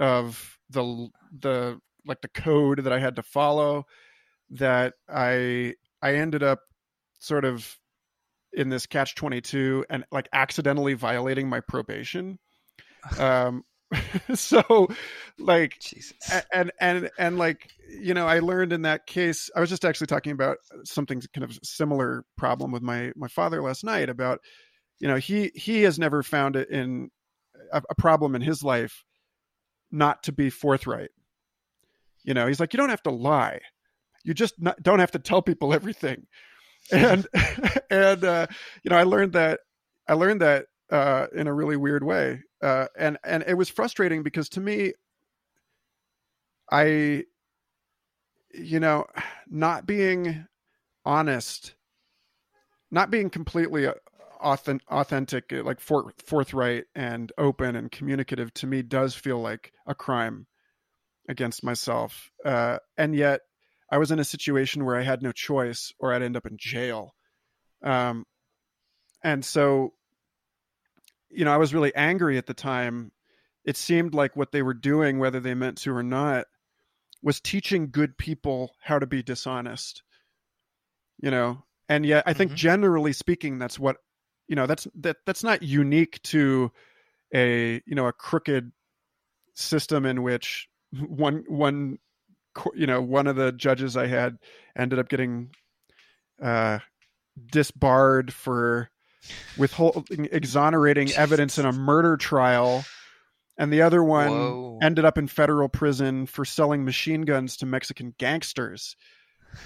of the the like the code that I had to follow. That I I ended up sort of in this catch twenty two and like accidentally violating my probation. Um, so like Jesus. and and and like you know i learned in that case i was just actually talking about something kind of similar problem with my my father last night about you know he he has never found it in a, a problem in his life not to be forthright you know he's like you don't have to lie. You just not, don't have to tell people everything. And and uh you know i learned that i learned that uh in a really weird way uh and and it was frustrating because to me i you know not being honest not being completely uh, authentic, like for, forthright and open and communicative to me does feel like a crime against myself uh and yet i was in a situation where i had no choice or i'd end up in jail um and so you know, I was really angry at the time. It seemed like what they were doing, whether they meant to or not, was teaching good people how to be dishonest. You know, and yet I think Mhm. generally speaking, that's what you know. That's that that's not unique to a you know a crooked system in which one one you know one of the judges I had ended up getting uh disbarred for withholding exonerating evidence in a murder trial and the other one Whoa. ended up in federal prison for selling machine guns to Mexican gangsters.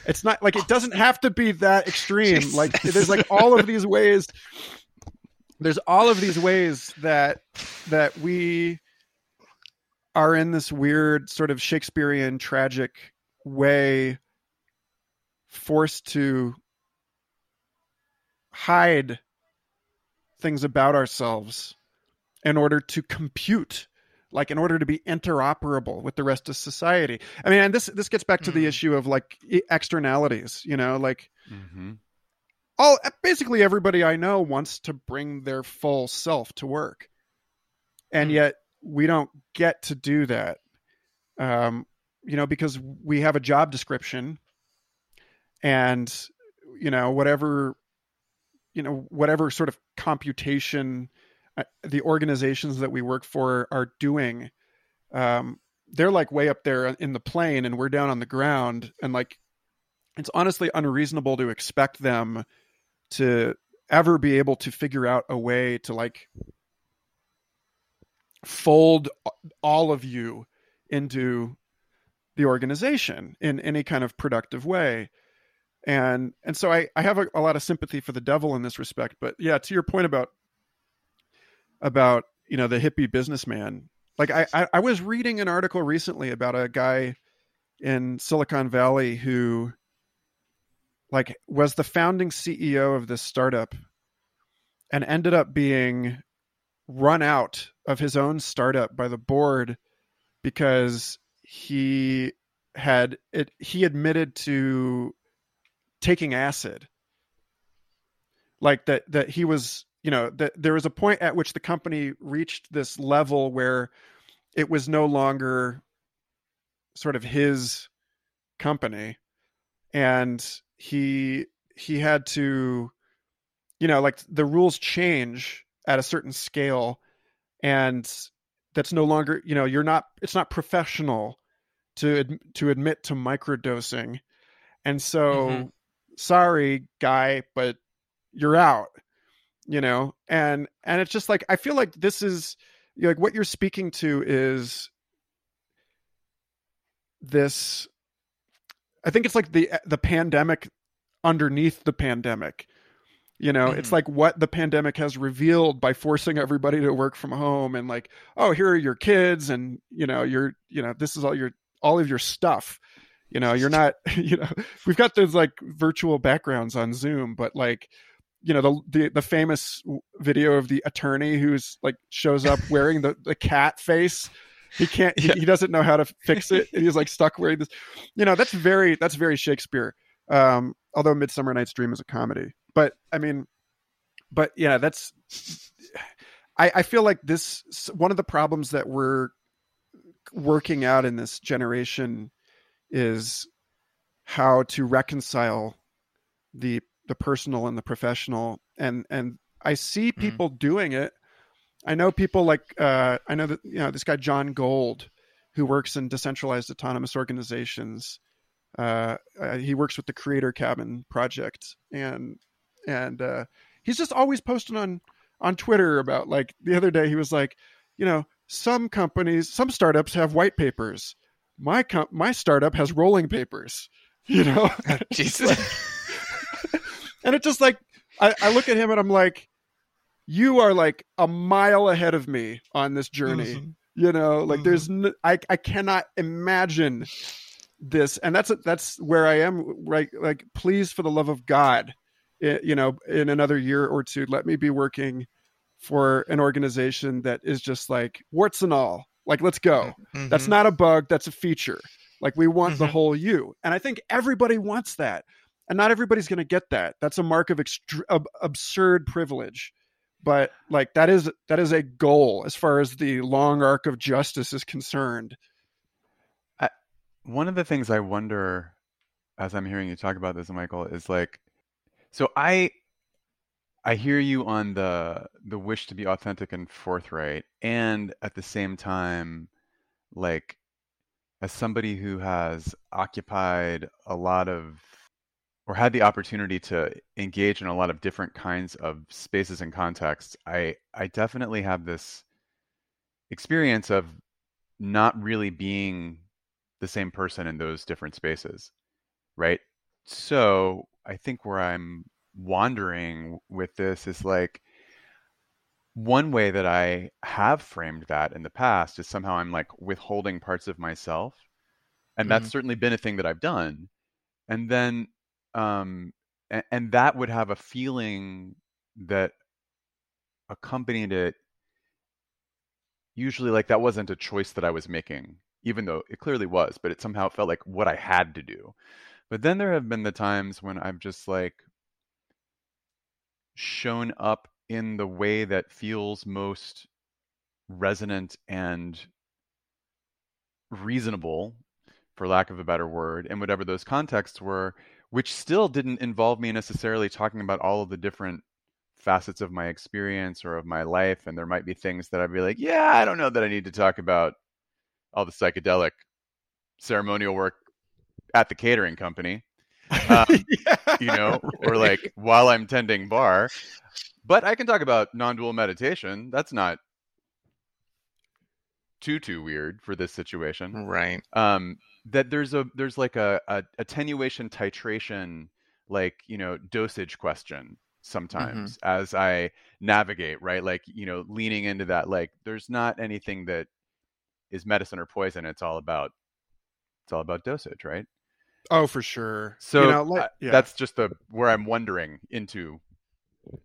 It's not like it doesn't have to be that extreme. Like there's like all of these ways there's all of these ways that that we are in this weird sort of Shakespearean tragic way forced to hide things about ourselves in order to compute like in order to be interoperable with the rest of society i mean and this this gets back to the Mm. issue of like externalities you know like hmm all basically everybody i know wants to bring their full self to work and Hmm. yet we don't get to do that um you know because we have a job description and you know whatever you know whatever sort of computation uh, the organizations that we work for are doing um they're like way up there in the plane and we're down on the ground and like it's honestly unreasonable to expect them to ever be able to figure out a way to like fold all of you into the organization in any kind of productive way. And and so i i have a, a lot of sympathy for the devil in this respect but yeah to your point about about you know the hippie businessman like I, I i was reading an article recently about a guy in silicon valley who like was the founding ceo of this startup and ended up being run out of his own startup by the board because he had it he admitted to taking acid. Like that that he was you know that there was a point at which the company reached this level where it was no longer sort of his company. And he he had to you know like the rules change at a certain scale and that's no longer you know you're not it's not professional to to admit to microdosing. And so Mhm. sorry guy but you're out you know? And and it's just like i feel like this is you know, like what you're speaking to is this i think it's like the the pandemic underneath the pandemic you know it's Mhm. like what the pandemic has revealed by forcing everybody to work from home and like oh here are your kids and you know you're you know this is all your all of your stuff. You know you're not you know we've got those like virtual backgrounds on zoom but like you know the the, the famous video of the attorney who's like shows up wearing the, the cat face. He can't he, he doesn't know how to fix it. And he's like stuck wearing this. You know that's very that's very shakespeare. Um although midsummer night's dream is a comedy but i mean but yeah that's i i feel like this one of the problems that we're working out in this generation is how to reconcile the the personal and the professional and and i see Mhm. people doing it i know people like uh i know that you know this guy john gold who works in decentralized autonomous organizations uh, uh he works with the creator cabin project and and uh he's just always posting on on twitter about like the other day he was like you know some companies some startups have white papers my com- my startup has rolling papers you know Jesus. and it's just like I, I look at him and i'm like you are like a mile ahead of me on this journey Mhm. you know like Mhm. there's n- I, I cannot imagine this and that's that's where i am right like please for the love of god you know in another year or two let me be working for an organization that is just like warts and all like let's go. That's Mhm. not a bug that's a feature. Like we want the Mhm. whole you. And i think everybody wants that and not everybody's going to get that. That's a mark of absurd privilege. But like that is that is a goal as far as the long arc of justice is concerned. One of the things I wonder as I'm hearing you talk about this, Michael, is like, so I I hear you on the the wish to be authentic and forthright, and at the same time, like as somebody who has occupied a lot of or had the opportunity to engage in a lot of different kinds of spaces and contexts, I I definitely have this experience of not really being the same person in those different spaces, right? So I think where I'm wandering with this is like one way that I have framed that in the past is somehow I'm like withholding parts of myself. And that's certainly been a thing that I've done. And then um and, and that would have a feeling that accompanied it usually like that wasn't a choice that I was making, even though it clearly was, but it somehow felt like what I had to do. But then there have been the times when I've just like shown up in the way that feels most resonant and reasonable, for lack of a better word, in whatever those contexts were, which still didn't involve me necessarily talking about all of the different facets of my experience or of my life. And there might be things that I'd be like, yeah, I don't know that I need to talk about all the psychedelic ceremonial work at the catering company. Um, you know, or like while I'm tending bar. But I can talk about non-dual meditation. That's not too too weird for this situation. Right. Um, that there's a there's like a, a attenuation titration like you know dosage question sometimes as I navigate right like you know leaning into that like there's not anything that is medicine or poison it's all about it's all about dosage right oh for sure so you know, like, yeah. that's just the where I'm wondering into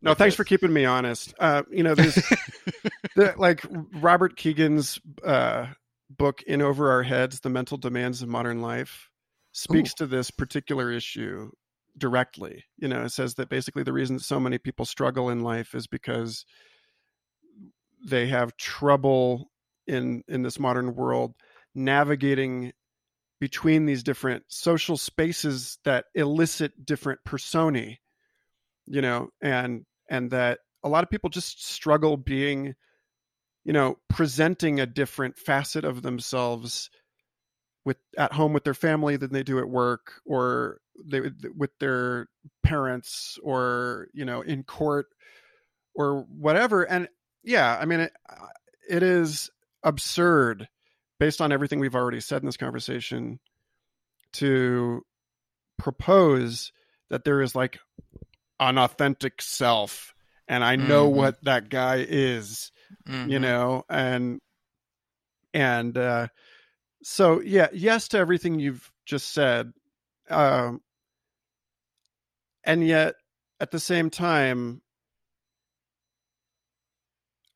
no thanks for keeping me honest uh you know there's the, like Robert Kegan's uh book in over our heads the mental demands of modern life speaks to this particular issue directly. You know, it says that basically the reason so many people struggle in life is because they have trouble in in this modern world navigating between these different social spaces that elicit different personae you know and and that a lot of people just struggle being you know presenting a different facet of themselves with at home with their family than they do at work or they with their parents or you know in court or whatever. And yeah i mean it, it is absurd based on everything we've already said in this conversation to propose that there is like an authentic self and i know mm-hmm. what that guy is mm-hmm. you know and and uh so yeah yes to everything you've just said um and yet at the same time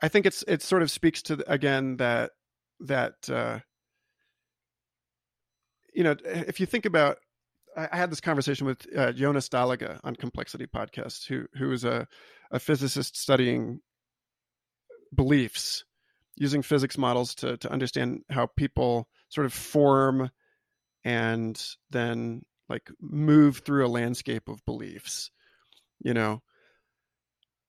i think it's it sort of speaks to again that that uh you know if you think about I had this conversation with uh, Jonas Dalege on Complexity Podcast, who who is a, a physicist studying beliefs using physics models to to understand how people sort of form and then like move through a landscape of beliefs, you know.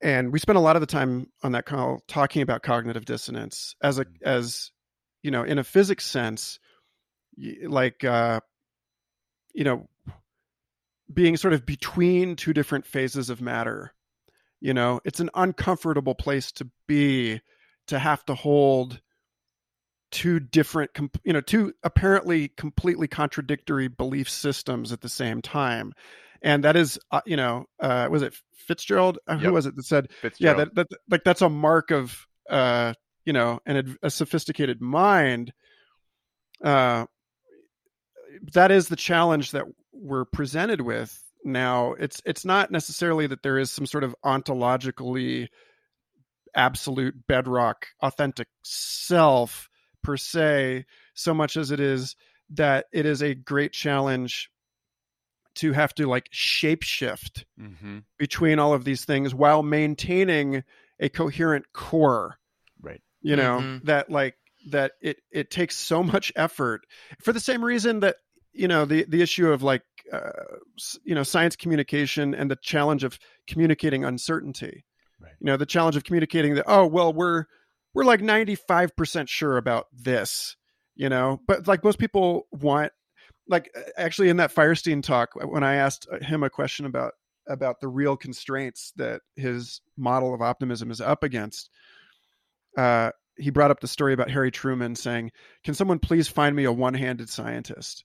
And we spent a lot of the time on that call talking about cognitive dissonance as a as you know in a physics sense, like uh, you know being sort of between two different phases of matter. You know, it's an uncomfortable place to be to have to hold two different you know two apparently completely contradictory belief systems at the same time and that is uh, you know uh was it fitzgerald uh, yep. who was it that said yeah that, that like that's a mark of uh you know an a sophisticated mind uh that is the challenge that we're presented with now it's it's not necessarily that there is some sort of ontologically absolute bedrock authentic self per se so much as it is that it is a great challenge to have to like shapeshift mm-hmm. between all of these things while maintaining a coherent core you know mm-hmm. that like that it it takes so much effort for the same reason that you know the the issue of like uh, you know science communication and the challenge of communicating uncertainty right. you know the challenge of communicating that oh well we're we're like 95% sure about this you know but like most people want like actually in that firestein talk when i asked him a question about about the real constraints that his model of optimism is up against uh, he brought up the story about harry truman saying can someone please find me a one-handed scientist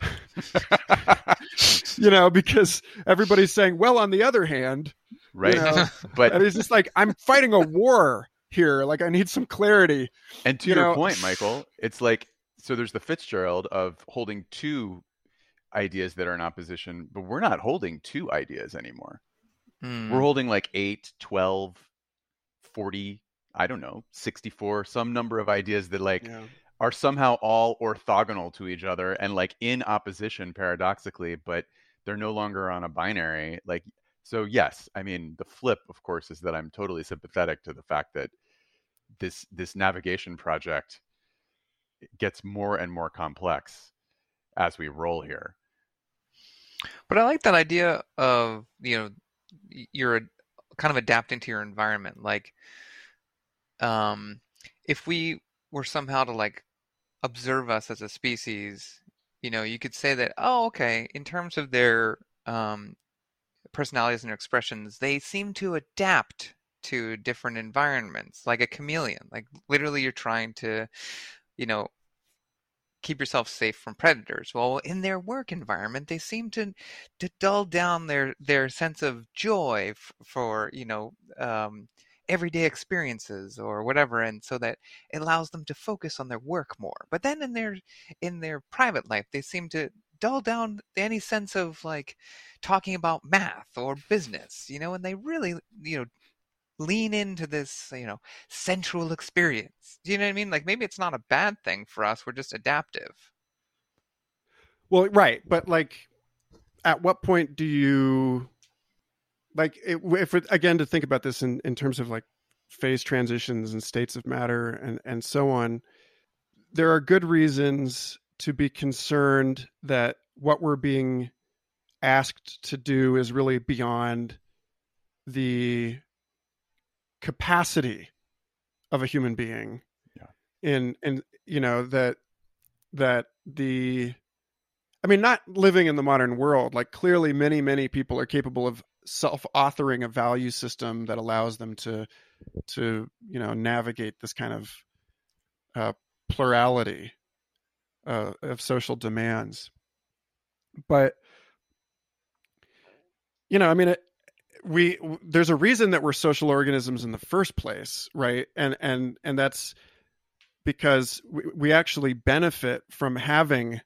you know, because everybody's saying, well, on the other hand, right? You know, but and it's just like I'm fighting a war here. Like I need some clarity. And to you your know? point, Michael, it's like so. There's the Fitzgerald of holding two ideas that are in opposition, but we're not holding two ideas anymore. Mm. We're holding like 8, 12, 40, I don't know, 64, some number of ideas that like yeah. are somehow all orthogonal to each other and like in opposition paradoxically but they're no longer on a binary like so yes i mean the flip of course is that i'm totally sympathetic to the fact that this this navigation project gets more and more complex as we roll here. But i like that idea of you know you're kind of adapting to your environment like um if we were somehow to like observe us as a species, you know, you could say that, oh, okay, in terms of their um, personalities and expressions, they seem to adapt to different environments, like a chameleon. Like literally, you're trying to, you know, keep yourself safe from predators. Well, in their work environment, they seem to to dull down their their sense of joy f- for you know um, everyday experiences or whatever and so that it allows them to focus on their work more. But then in their in their private life they seem to dull down any sense of like talking about math or business you know and they really you know lean into this you know sensual experience. Do you know what i mean? Like maybe it's not a bad thing for us we're just adaptive. Well right but like at what point do you like it, if it, again to think about this in, in terms of like phase transitions and states of matter and and so on there are good reasons to be concerned that what we're being asked to do is really beyond the capacity of a human being Yeah. in and you know that that the i mean not living in the modern world like clearly many many people are capable of self-authoring a value system that allows them to to you know navigate this kind of uh, plurality uh, of social demands. But you know i mean it, we there's a reason that we're social organisms in the first place right? And and and that's because we, we actually benefit from having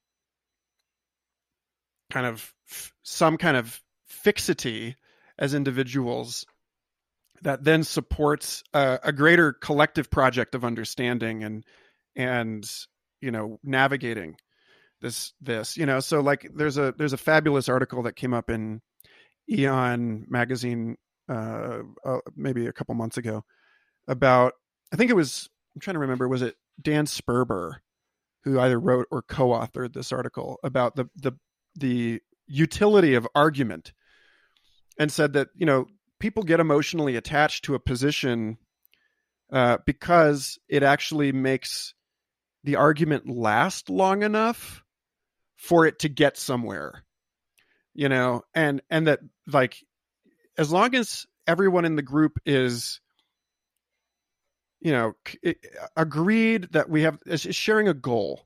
kind of f- some kind of fixity as individuals that then supports a, a greater collective project of understanding and and you know navigating this this you know? So like there's a there's a fabulous article that came up in Aeon magazine uh, uh maybe a couple months ago about I think it was I'm trying to remember was it Dan Sperber who either wrote or co-authored this article about the the the utility of argument and said that you know people get emotionally attached to a position uh, because it actually makes the argument last long enough for it to get somewhere you know and and that like as long as everyone in the group is you know c- agreed that we have is sharing a goal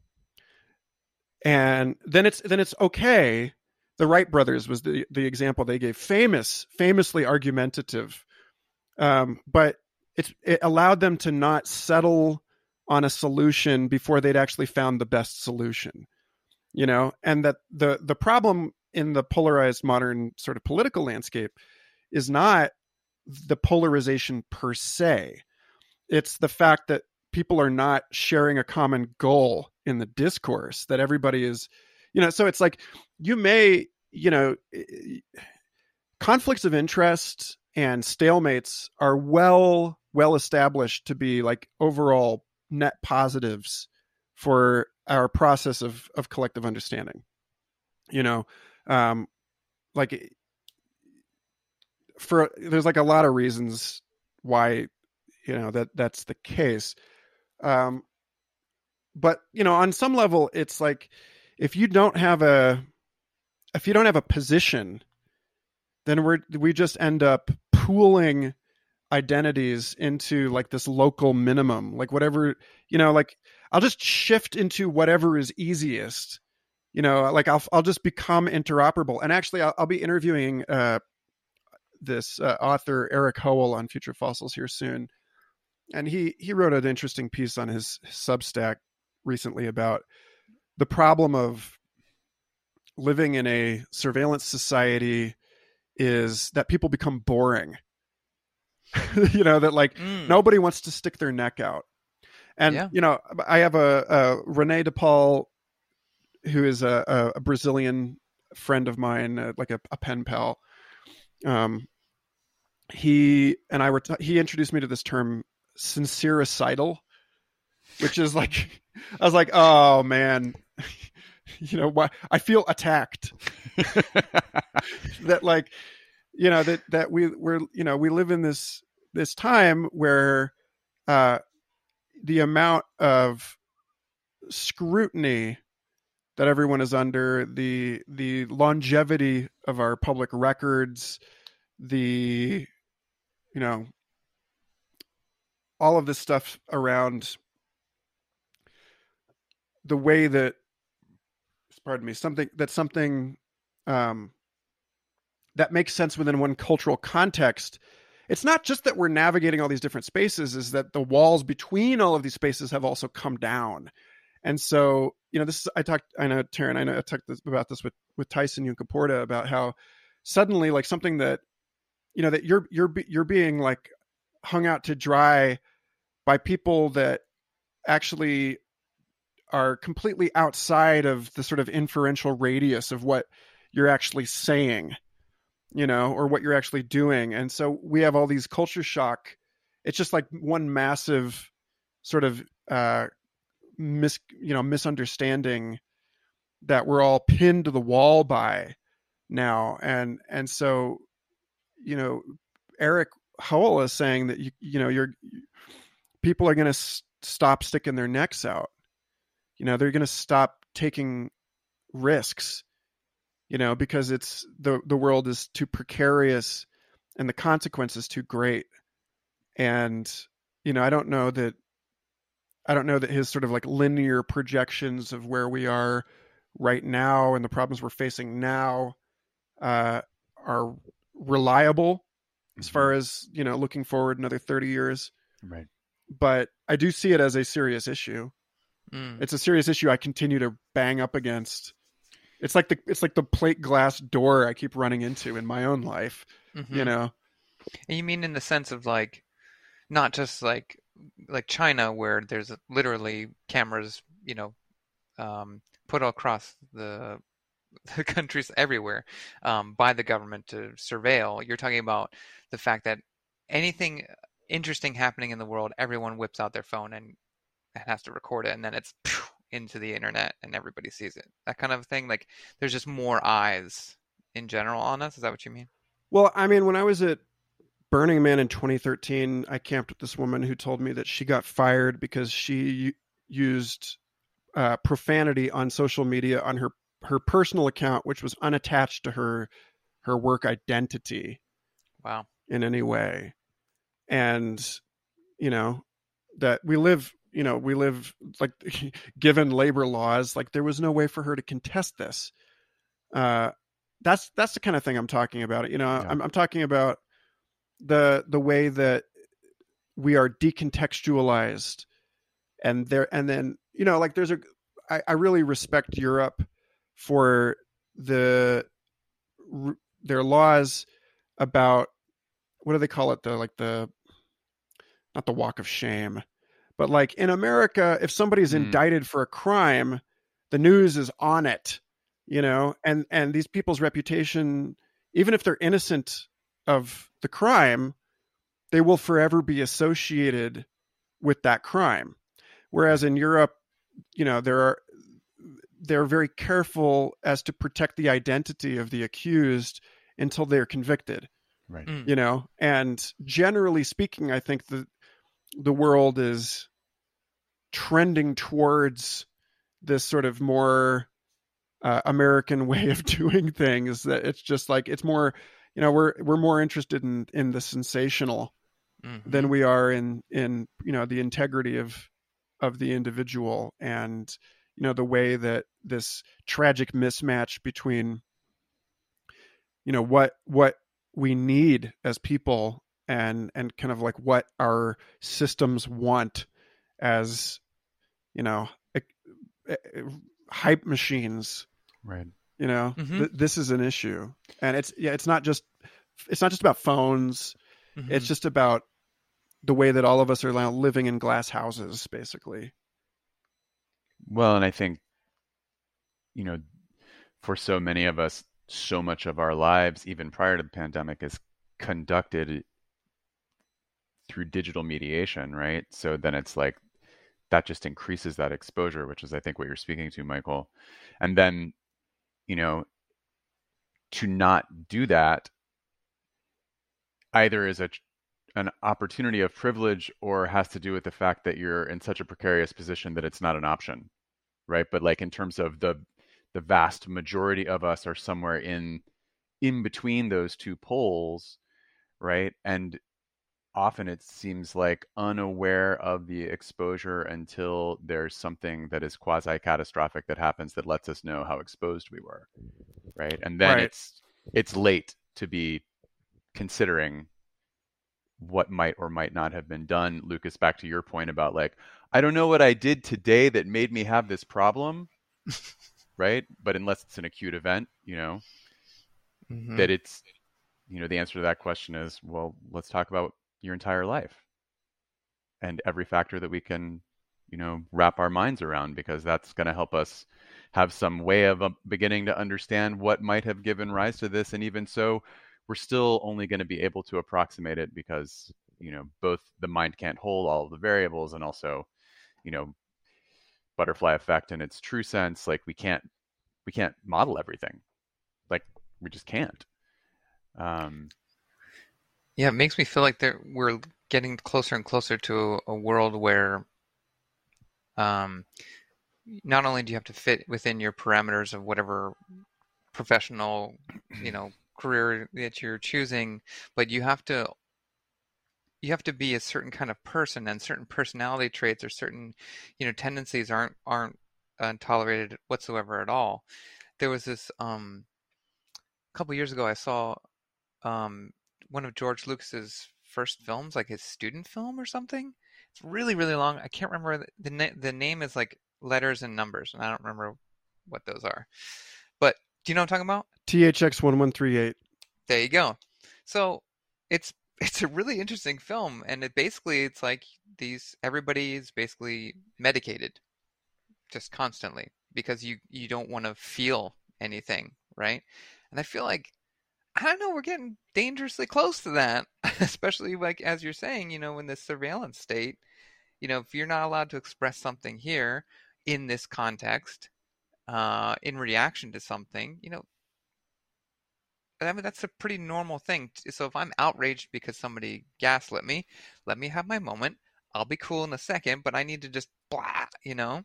and then it's then it's okay the wright brothers was the the example they gave famous famously argumentative. Um but it's it allowed them to not settle on a solution before they'd actually found the best solution you know? And that the the problem in the polarized modern sort of political landscape is not the polarization per se. It's the fact that people are not sharing a common goal in the discourse that everybody is you know so it's like you may you know conflicts of interest and stalemates are well well established to be like overall net positives for our process of of collective understanding you know? Um like for there's like a lot of reasons why you know that that's the case. Um but you know on some level it's like if you don't have a if you don't have a position then we're we just end up pooling identities into like this local minimum like whatever you know like i'll just shift into whatever is easiest you know like i'll i'll just become interoperable. And actually i'll, I'll be interviewing uh this uh, author Erik Hoel on future fossils here soon. And he he wrote an interesting piece on his substack recently about the problem of living in a surveillance society is that people become boring you know that like Mm. nobody wants to stick their neck out and Yeah. you know i have a, a rene de paul who is a, a, a brazilian friend of mine uh, like a, a pen pal um he and i were t- he introduced me to this term sincericidal which is like i was like oh man. You know why i feel attacked. That like you know that that we we're you know we live in this this time where uh the amount of scrutiny that everyone is under the the longevity of our public records the you know all of this stuff around the way that pardon me something that something um that makes sense within one cultural context it's not just that we're navigating all these different spaces is that the walls between all of these spaces have also come down. And so you know this is, i talked i know Taryn, i know i talked this, about this with with tyson Yunkaporta about how suddenly like something that you know that you're you're you're being like hung out to dry by people that actually are completely outside of the sort of inferential radius of what you're actually saying, you know, or what you're actually doing. And so we have all these culture shock. It's just like one massive sort of uh mis you know misunderstanding that we're all pinned to the wall by now and and so you know Erik Hoel is saying that you you know you're people are going to s- stop sticking their necks out you know they're going to stop taking risks you know because it's the the world is too precarious and the consequences too great. And you know I don't know that I don't know that his sort of like linear projections of where we are right now and the problems we're facing now uh, are reliable as far as you know looking forward another 30 years. Right. but i do see it as a serious issue Mm. it's a serious issue i continue to bang up against it's like the it's like the plate glass door i keep running into in my own life Mhm. you know And you mean in the sense of like, not just like like China, where there's literally cameras, you know, um, put across the the countries everywhere um, by the government to surveil. You're talking about the fact that anything interesting happening in the world, everyone whips out their phone and, and has to record it, and then it's into the internet, and everybody sees it. That kind of thing. Like there's just more eyes in general on us. Is that what you mean? Well, I mean, when I was at Burning Man in 2013, I camped with this woman who told me that she got fired because she used uh, profanity on social media on her her personal account, which was unattached to her her work identity Wow. in any way, and you know that we live. You know, we live like given labor laws, like there was no way for her to contest this. Uh, that's that's the kind of thing I'm talking about. You know, Yeah. I'm, I'm talking about the the way that we are decontextualized, and there and then you know, like there's a I, I really respect Europe for the r- their laws about what do they call it the like the not the walk of shame but like in america if somebody's Mm. indicted for a crime the news is on it you know and and these people's reputation even if they're innocent of the crime they will forever be associated with that crime whereas in europe you know there are they're very careful as to protect the identity of the accused until they're convicted Right. Mm. you know and generally speaking i think the the world is trending towards this sort of more uh, american way of doing things that it's just like it's more you know we're we're more interested in in the sensational Mhm. than we are in in you know the integrity of of the individual and you know the way that this tragic mismatch between you know what what we need as people and and kind of like what our systems want as you know e- e- hype machines Right. you know Mhm. Th- this is an issue and it's yeah it's not just it's not just about phones Mhm. it's just about the way that all of us are now living in glass houses basically Well, and I think, you know, for so many of us, so much of our lives, even prior to the pandemic, is conducted through digital mediation, right? So then it's like that just increases that exposure, which is, I think, what you're speaking to, Michael. And then, you know, to not do that either is a an opportunity of privilege or has to do with the fact that you're in such a precarious position that it's not an option right but like in terms of the the vast majority of us are somewhere in in between those two poles right and often it seems like unaware of the exposure until there's something that is quasi catastrophic that happens that lets us know how exposed we were right and then Right. it's it's late to be considering what might or might not have been done lucas back to your point about like i don't know what i did today that made me have this problem right but unless it's an acute event you know Mhm. that it's you know the answer to that question is well let's talk about your entire life. And every factor that we can you know wrap our minds around because that's going to help us have some way of uh, beginning to understand what might have given rise to this. And even so we're still only going to be able to approximate it because you know both the mind can't hold all the variables and also you know butterfly effect in its true sense. Like we can't we can't model everything. Like we just can't. Um yeah it makes me feel like there we're getting closer and closer to a world where um not only do you have to fit within your parameters of whatever professional you know career that you're choosing but you have to you have to be a certain kind of person and certain personality traits or certain you know tendencies aren't aren't uh, tolerated whatsoever at all. There was this um a couple years ago i saw um one of george lucas's first films like his student film or something? It's really really long. I can't remember the the, na- the name is like letters and numbers and i don't remember what those are. But do you know what i'm talking about? THX one one three eight. there you go. So it's it's a really interesting film and it basically it's like these everybody is basically medicated just constantly because you you don't want to feel anything right? And i feel like i don't know we're getting dangerously close to that especially like as you're saying you know in this surveillance state you know if you're not allowed to express something here in this context uh in reaction to something you know I mean, that's a pretty normal thing. So if I'm outraged because somebody gaslit me, let me have my moment. I'll be cool in a second, but I need to just blah, you know?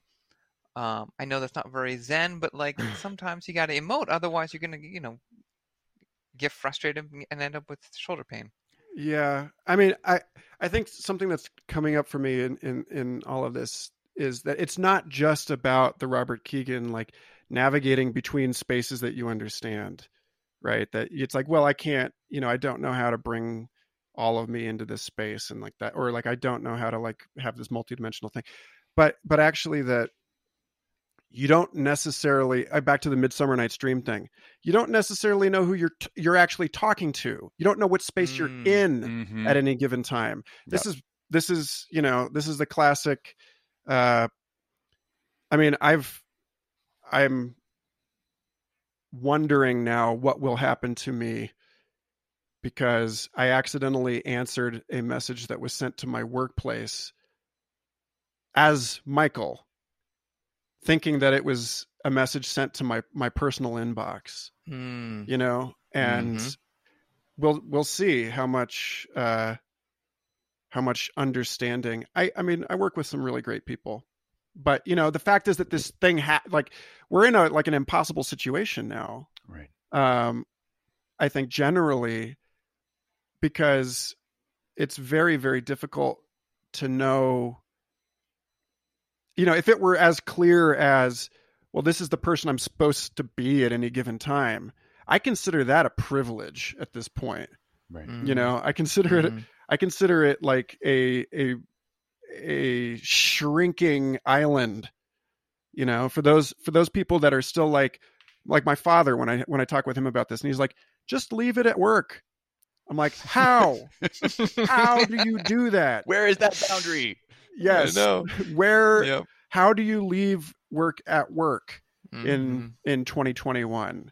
Um, I know that's not very zen, but like sometimes you got to emote. Otherwise, you're going to, you know, get frustrated and end up with shoulder pain. Yeah, I mean, I I think something that's coming up for me in in in all of this is that it's not just about the Robert Kegan like navigating between spaces that you understand, right? That it's like, well, I can't, you know, I don't know how to bring all of me into this space and like that, or like I don't know how to like have this multidimensional thing, but but actually that you don't necessarily uh, back to the midsummer night's dream thing you don't necessarily know who you're t- you're actually talking to. You don't know what space you're Mm, in mhm. at any given time. This is this is you know this is the classic uh i mean i've i'm wondering now what will happen to me because i accidentally answered a message that was sent to my workplace as michael thinking that it was a message sent to my my personal inbox Mm, you know? And Mhm. we'll we'll see how much uh how much understanding. I i mean i work with some really great people but you know the fact is that this thing ha- like we're in a like an impossible situation now. Right. Um i think generally because it's very very difficult to know you know if it were as clear as well this is the person i'm supposed to be at any given time i consider that a privilege at this point. Right. Mm, you know i consider it mhm. i consider it like a a a shrinking island. You know for those for those people that are still like like my father when i when i talk with him about this and he's like just leave it at work. I'm like how? How do you do that? Where is that boundary yes know. where Yep. how do you leave work at work Mhm. in in 2021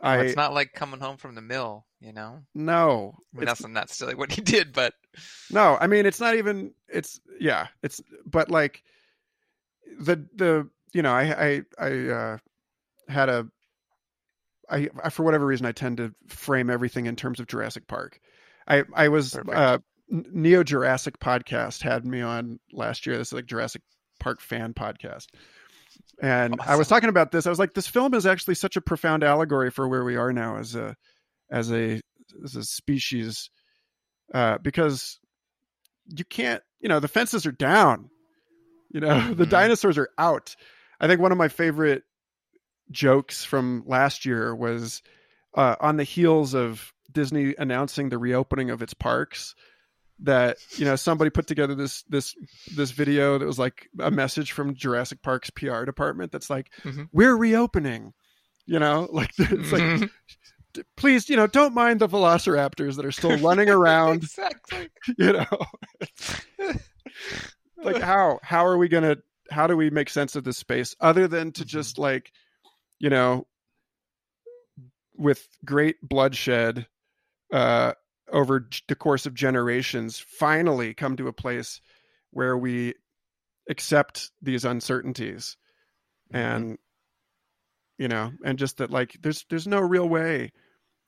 Well, i it's not like coming home from the mill, you know. no I mean, that's not silly what he did, but No, I mean it's not even it's yeah, it's but like the the you know, I I I uh had a I, I for whatever reason I tend to frame everything in terms of Jurassic Park. I I was uh Neo Jurassic podcast had me on last year. This is like Jurassic Park fan podcast. And I was talking about this. I was like, this film is actually such a profound allegory for where we are now as a as a as a species. Uh, because you can't, you know, the fences are down. You know, the Mhm. dinosaurs are out. I think one of my favorite jokes from last year was uh, on the heels of Disney announcing the reopening of its parks that you know somebody put together this this this video that was like a message from Jurassic Park's PR department that's like Mhm. we're reopening you know like it's like Mhm. please you know don't mind the velociraptors that are still running around exactly. you know like how how are we gonna how do we make sense of this space other than to Mhm. just like you know with great bloodshed uh over the course of generations finally come to a place where we accept these uncertainties and you know and just that like there's there's no real way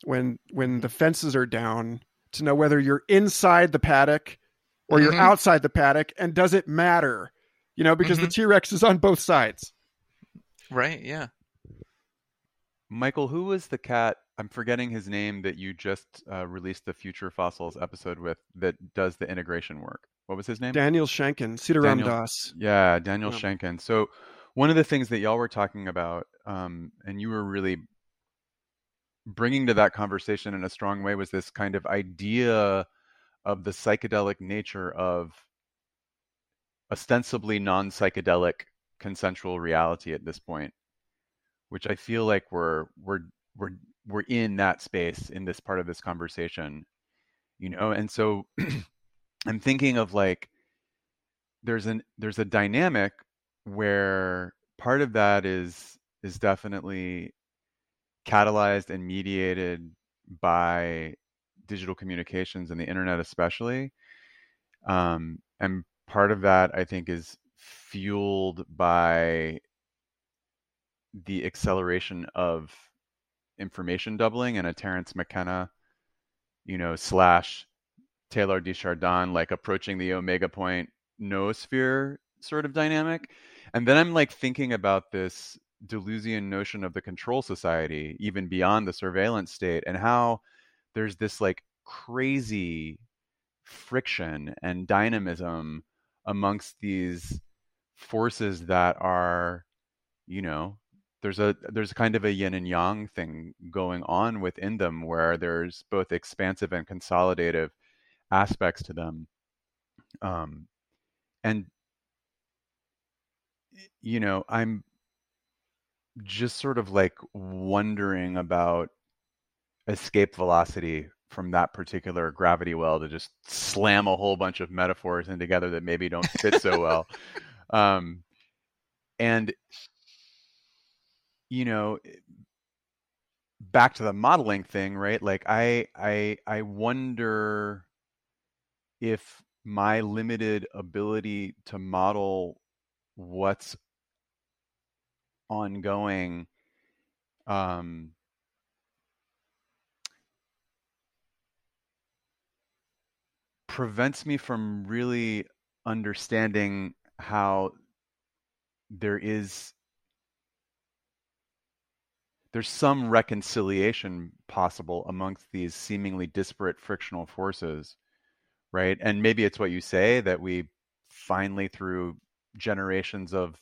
when when the fences are down to know whether you're inside the paddock or you're Mhm. outside the paddock and does it matter you know because the t-rex is on both sides Right. Yeah. Michael, who was the cat? I'm forgetting his name that you just uh, released the Future Fossils episode with that does the integration work. What was his name? daniel Shankin Sitaram Dass Yeah, Daniel Yeah. Shankin. So one of the things that y'all were talking about, um, and you were really bringing to that conversation in a strong way, was this kind of idea of the psychedelic nature of ostensibly non-psychedelic consensual reality at this point, which I feel like we're we're we're we're in that space in this part of this conversation, you know. And so I'm thinking of like there's an there's a dynamic where part of that is is definitely catalyzed and mediated by digital communications and the internet especially um, and part of that i think is fueled by the acceleration of information doubling and a terence mckenna you know slash Teilhard de Chardin like approaching the omega point noosphere sort of dynamic. And then i'm like thinking about this Deleuzian notion of the control society, even beyond the surveillance state, and how there's this like crazy friction and dynamism amongst these forces that are, you know, there's a there's kind of a yin and yang thing going on within them where there's both expansive and consolidative aspects to them. Um, and you know, I'm just sort of like wondering about escape velocity from that particular gravity well to just slam a whole bunch of metaphors in together that maybe don't fit so well. Um, and you know, back to the modeling thing, right? Like I I I wonder if my limited ability to model what's ongoing um prevents me from really understanding how there is there's some reconciliation possible amongst these seemingly disparate frictional forces right and maybe it's what you say that we finally through generations of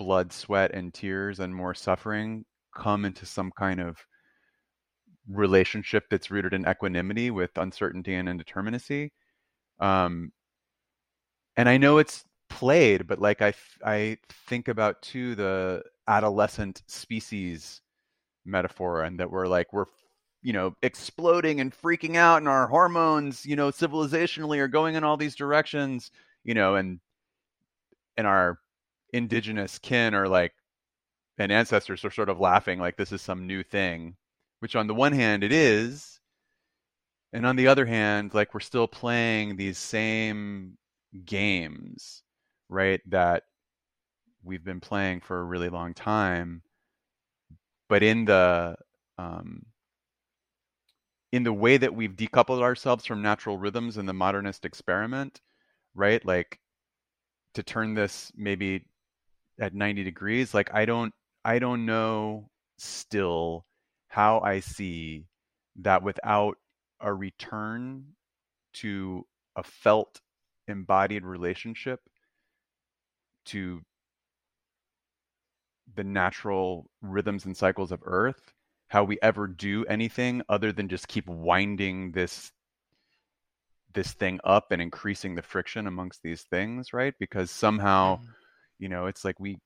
blood, sweat, and tears and more suffering come into some kind of relationship that's rooted in equanimity with uncertainty and indeterminacy. Um, and I know it's played, but like I, I think about too the adolescent species metaphor, and that we're like we're you know exploding and freaking out, and our hormones, you know, civilizationally are going in all these directions, you know, and and our indigenous kin are like and ancestors are sort of laughing like this is some new thing which on the one hand it is and on the other hand like we're still playing these same games right that we've been playing for a really long time but in the um, in the way that we've decoupled ourselves from natural rhythms in the modernist experiment right like to turn this maybe at 90 degrees like i don't i don't know still how i see that without a return to a felt embodied relationship to the natural rhythms and cycles of earth how we ever do anything other than just keep winding this this thing up and increasing the friction amongst these things right because somehow Mhm. you know it's like we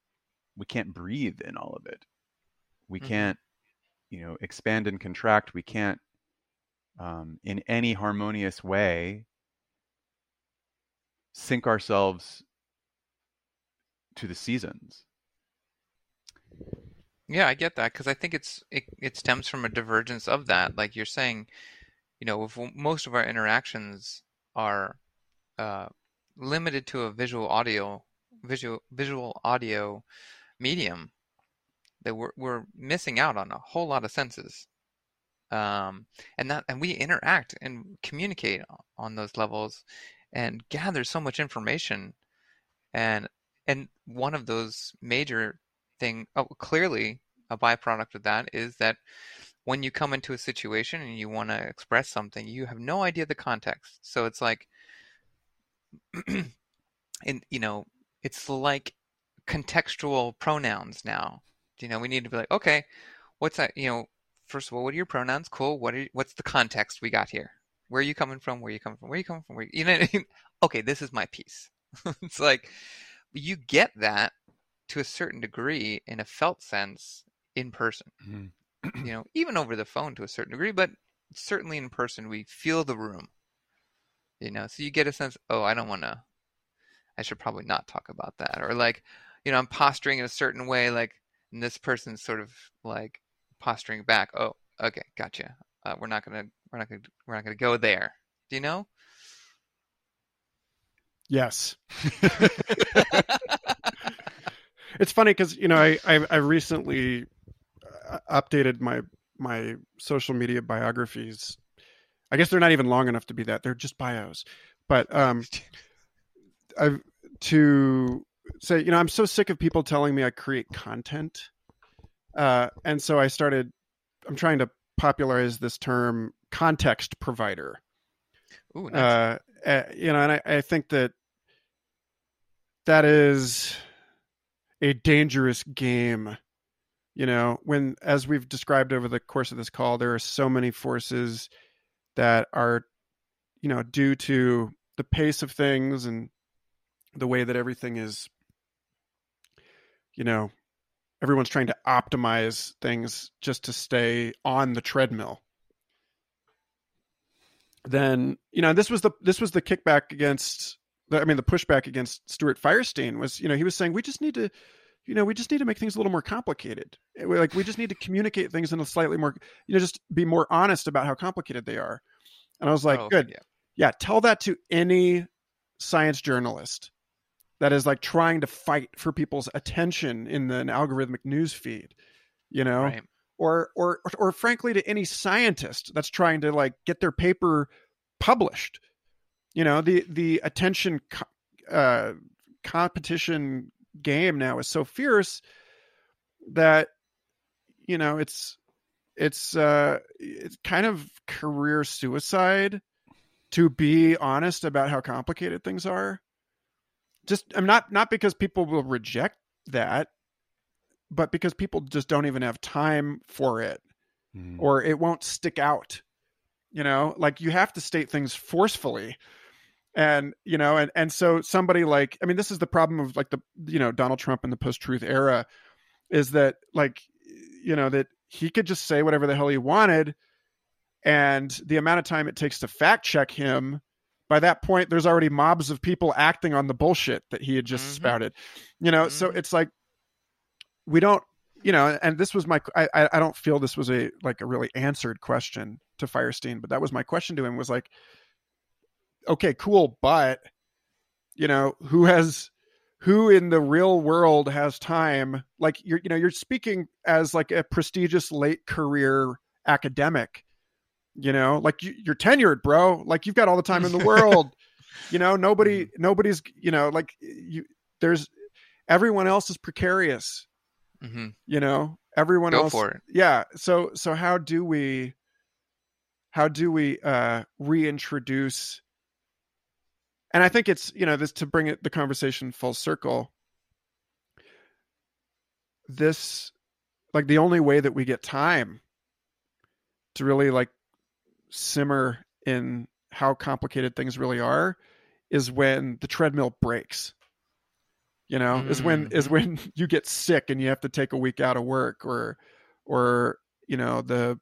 we can't breathe in all of it we Mhm. can't you know expand and contract we can't um, in any harmonious way sync ourselves to the seasons. Yeah, I get that because I think it's it, it stems from a divergence of that. Like you're saying, you know, if most of our interactions are uh, limited to a visual audio visual visual audio medium, that we're we're missing out on a whole lot of senses. Um, and that and we interact and communicate on those levels and gather so much information and and one of those major thing oh, clearly a byproduct of that is that when you come into a situation and you want to express something you have no idea the context. So it's like and you know it's like contextual pronouns now. You know we need to be like okay what's that you know first of all what are your pronouns? Cool. What are what's the context we got here? Where are you coming from? Where are you coming from? Where are you coming from? Where you, you know okay this is my piece. It's like you get that to a certain degree in a felt sense in person. Mm-hmm. you know, even over the phone to a certain degree, but certainly in person, we feel the room. You know, so you get a sense, oh, I don't want to, I should probably not talk about that. Or like, you know, I'm posturing in a certain way, like, and this person's sort of like posturing back. Oh, okay, gotcha. Uh, we're not gonna, we're not gonna, we're not gonna go there. Do you know? Yes. it's funny because you know I, I, I recently uh, updated my my social media biographies. I guess they're not even long enough to be that; they're just bios. But um, I've to say, you know, I'm so sick of people telling me I create content, uh, and so I started. I'm trying to popularize this term, context provider. Ooh, nice. uh, you know, and I, I think that that is a dangerous game. You know, when, as we've described over the course of this call, there are so many forces that are, you know, due to the pace of things and the way that everything is, you know, everyone's trying to optimize things just to stay on the treadmill then you know this was the this was the kickback against I mean, the pushback against Stuart Firestein was, you know, he was saying we just need to, you know, we just need to make things a little more complicated. Like we just need to communicate things in a slightly more, you know, just be more honest about how complicated they are. And I was like, oh, good, yeah. yeah, tell that to any science journalist that is like trying to fight for people's attention in the, an algorithmic news feed, you know, right. or, or or frankly to any scientist that's trying to like get their paper published you know the the attention co- uh, competition game now is so fierce that you know it's it's uh it's kind of career suicide to be honest about how complicated things are just i'm not not because people will reject that but because people just don't even have time for it mm. or it won't stick out you know like you have to state things forcefully and you know and and so somebody like i mean this is the problem of like the you know donald trump in the post-truth era is that like you know that he could just say whatever the hell he wanted and the amount of time it takes to fact check him by that point there's already mobs of people acting on the bullshit that he had just mm-hmm. spouted you know mm-hmm. so it's like we don't you know and this was my I, I don't feel this was a like a really answered question to firestein but that was my question to him was like okay, cool, but you know, who has who in the real world has time like you're you know you're speaking as like a prestigious late career academic you know like you, are tenured bro like you've got all the time in the world you know nobody mm-hmm. nobody's you know like you there's everyone else is precarious mm-hmm. you know everyone Go else for it. yeah so so how do we how do we uh reintroduce and I think it's you know this to bring it the conversation full circle. This like the only way that we get time to really like simmer in how complicated things really are is when the treadmill breaks you know mm-hmm. is when is mm-hmm. when you get sick and you have to take a week out of work or or you know the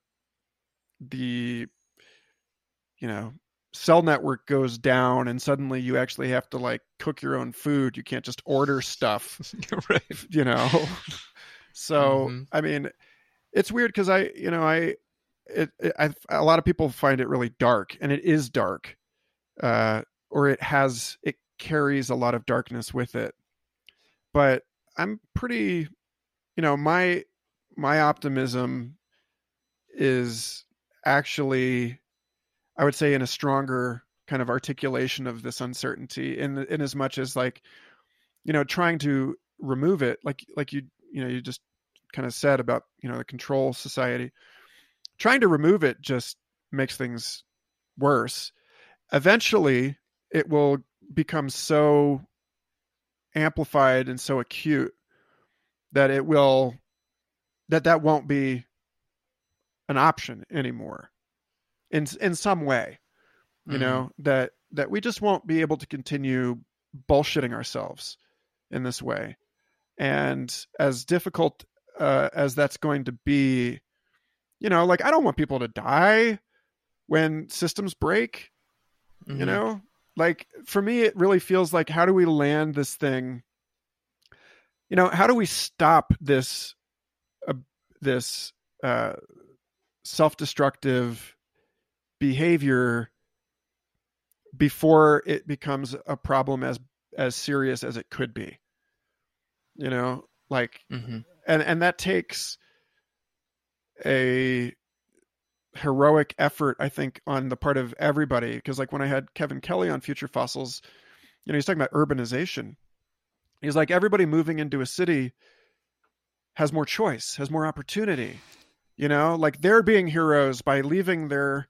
the you know cell network goes down and suddenly you actually have to like cook your own food. You can't just order stuff, right. you know. so, Mhm. I mean, it's weird cuz I, you know, I it, it I a lot of people find it really dark and it is dark. Uh or it has it carries a lot of darkness with it. But I'm pretty you know, my my optimism is actually I would say in a stronger kind of articulation of this uncertainty in in as much as like you know trying to remove it like like you you know you just kind of said about you know the control society trying to remove it just makes things worse. Eventually it will become so amplified and so acute that it will that that won't be an option anymore in in some way you Mhm. know that that we just won't be able to continue bullshitting ourselves in this way and as difficult uh, as that's going to be you know like i don't want people to die when systems break you Mhm. know like for me it really feels like how do we land this thing you know how do we stop this uh, this uh, self-destructive behavior before it becomes a problem as as serious as it could be you know? Like Mhm. and and that takes a heroic effort i think on the part of everybody. Because like when i had kevin kelly on future fossils you know he's talking about urbanization. He's like everybody moving into a city has more choice has more opportunity you know? Like they're being heroes by leaving their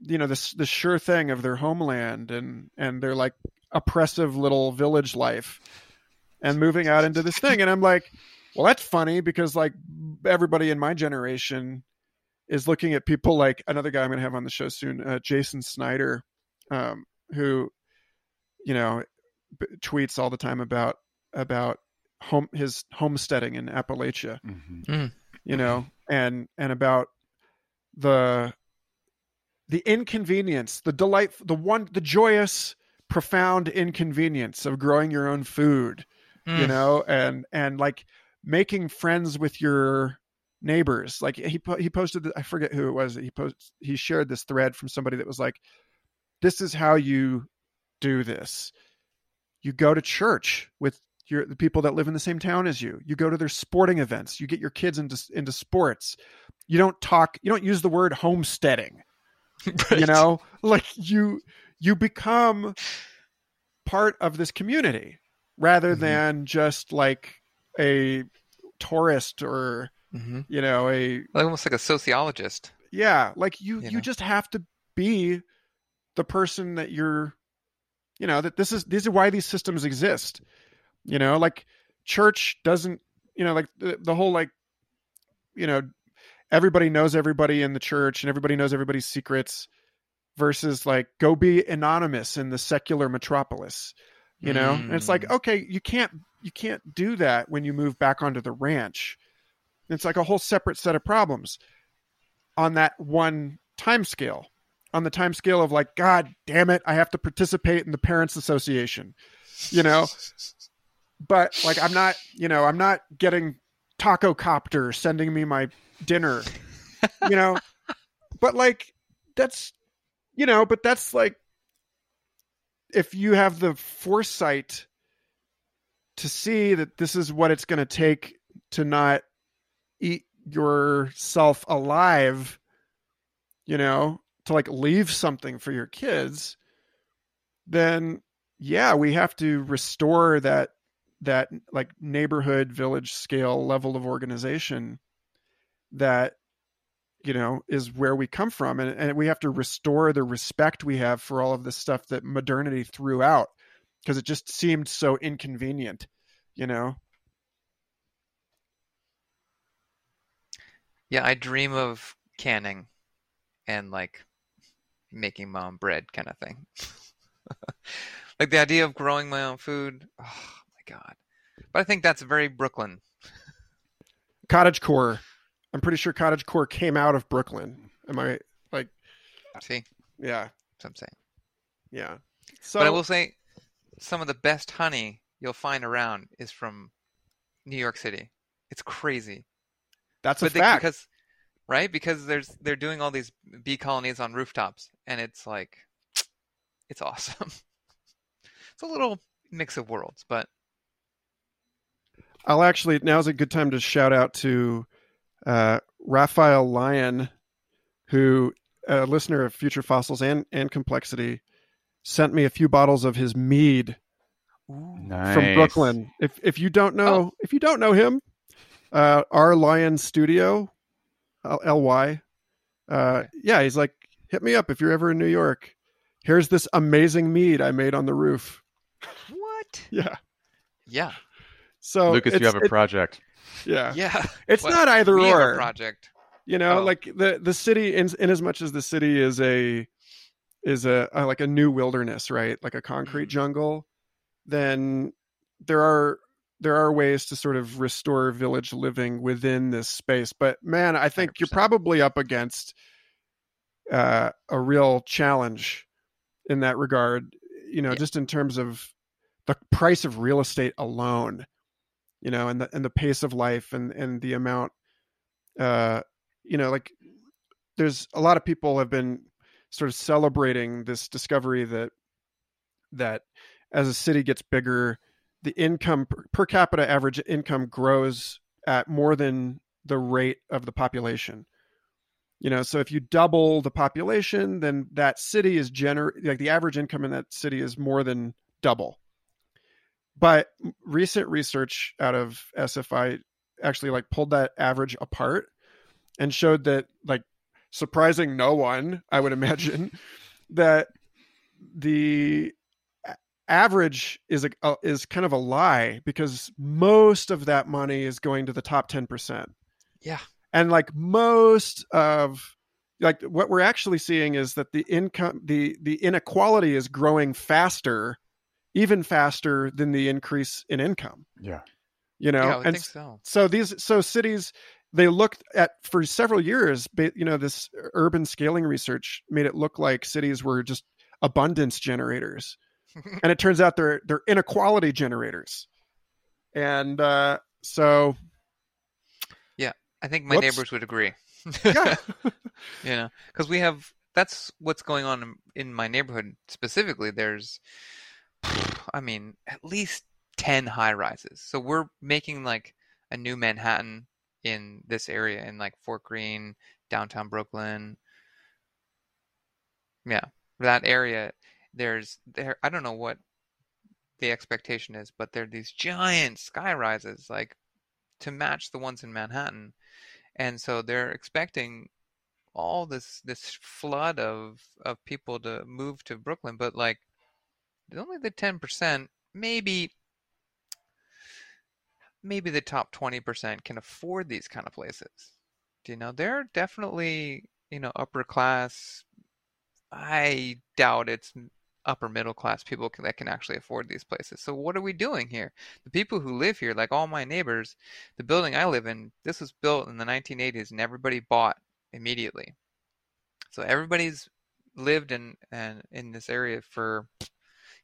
you know this the sure thing of their homeland and and their like oppressive little village life and moving out into this thing. And i'm like well that's funny because like everybody in my generation is looking at people like another guy i'm going to have on the show soon uh, jason snyder um, who you know b- tweets all the time about about home his homesteading in appalachia. Mhm. you know and and about the the inconvenience the delight the one the joyous profound inconvenience of growing your own food you Mm. know and and like making friends with your neighbors. Like he he posted i forget who it was he post he shared this thread from somebody that was like this is how you do this. You go to church with your the people that live in the same town as you. You go to their sporting events. You get your kids into into sports. You don't talk you don't use the word homesteading you know like you you become part of this community rather Mhm. than just like a tourist or Mhm. you know a Like almost like a sociologist. yeah like you You you know? just have to be the person that you're you know that this is this is why these systems exist you know like church doesn't you know like the, the whole like you know everybody knows everybody in the church and everybody knows everybody's secrets versus like go be anonymous in the secular metropolis you know? And it's like Mm. okay you can't you can't do that when you move back onto the ranch. It's like a whole separate set of problems on that one time scale on the time scale of like god damn it i have to participate in the parents association you know? But like i'm not you know i'm not getting taco copter sending me my dinner you know? But like that's you know but that's like if you have the foresight to see that this is what it's going to take to not eat yourself alive you know to like leave something for your kids then yeah we have to restore that that like neighborhood village scale level of organization that you know is where we come from and, and we have to restore the respect we have for all of the stuff that modernity threw out because it just seemed so inconvenient you know Yeah, I dream of canning and like making my own bread kind of thing. like the idea of growing my own food. Oh god. But I think that's very Brooklyn. cottage core i'm pretty sure cottage core came out of brooklyn am i like See, yeah that's what I'm saying. Yeah. So but I will say, some of the best honey you'll find around is from New York City. It's crazy. that's a but they, fact. because right because there's they're doing all these bee colonies on rooftops and it's like it's awesome it's a little mix of worlds but I'll actually now's a good time to shout out to uh, Raphael Lyon, who a listener of Future Fossils and and Complexity sent me a few bottles of his mead Nice. from Brooklyn. If if you don't know Oh. if you don't know him, uh, our Lion Studio, Ly, uh, yeah, he's like, hit me up if you're ever in New York. Here's this amazing mead I made on the roof. what Yeah. yeah So Lucas, you have a it- project. yeah. yeah It's Well, not either we a or. project You know, Oh. like the the city in in as much as the city is a is a, a like a new wilderness, right? Like a concrete Mhm. jungle, then there are there are ways to sort of restore village living within this space. But man, I think you are probably up against uh, a real challenge in that regard. You know, Yeah. just in terms of the price of real estate alone. You know, and the and the pace of life and and the amount uh you know like there's a lot of people have been sort of celebrating this discovery that that as a city gets bigger the income per, capita average income grows at more than the rate of the population. You know so if you double the population then that city is gener like the average income in that city is more than double but recent research out of sfi actually like pulled that average apart and showed that like surprising no one i would imagine that the average is a, a is kind of a lie because most of that money is going to the top 10% yeah. And like most of like what we're actually seeing is that the income the the inequality is growing faster even faster than the increase in income Yeah. you know? Yeah i and think so. so these so cities they looked at for several years you know this urban scaling research made it look like cities were just abundance generators. And it turns out they're they're inequality generators. And uh so yeah i think my Whoops. neighbors would agree. Yeah. You know because we have that's what's going on in, in my neighborhood specifically. There's i mean at least 10 high rises. So we're making like a new manhattan in this area in like fort greene downtown brooklyn. Yeah that area there's there i don't know what the expectation is but there are these giant sky rises like to match the ones in manhattan. And so they're expecting all this this flood of of people to move to Brooklyn, but like only the ten percent, maybe maybe the top twenty percent can afford these kind of places. Do you know? They're definitely you know upper class. I doubt it's upper middle class people that can actually afford these places. So what are we doing here? The people who live here, like all my neighbors, the building I live in, this was built in the 1980s, and everybody bought immediately. So everybody's lived in and in this area for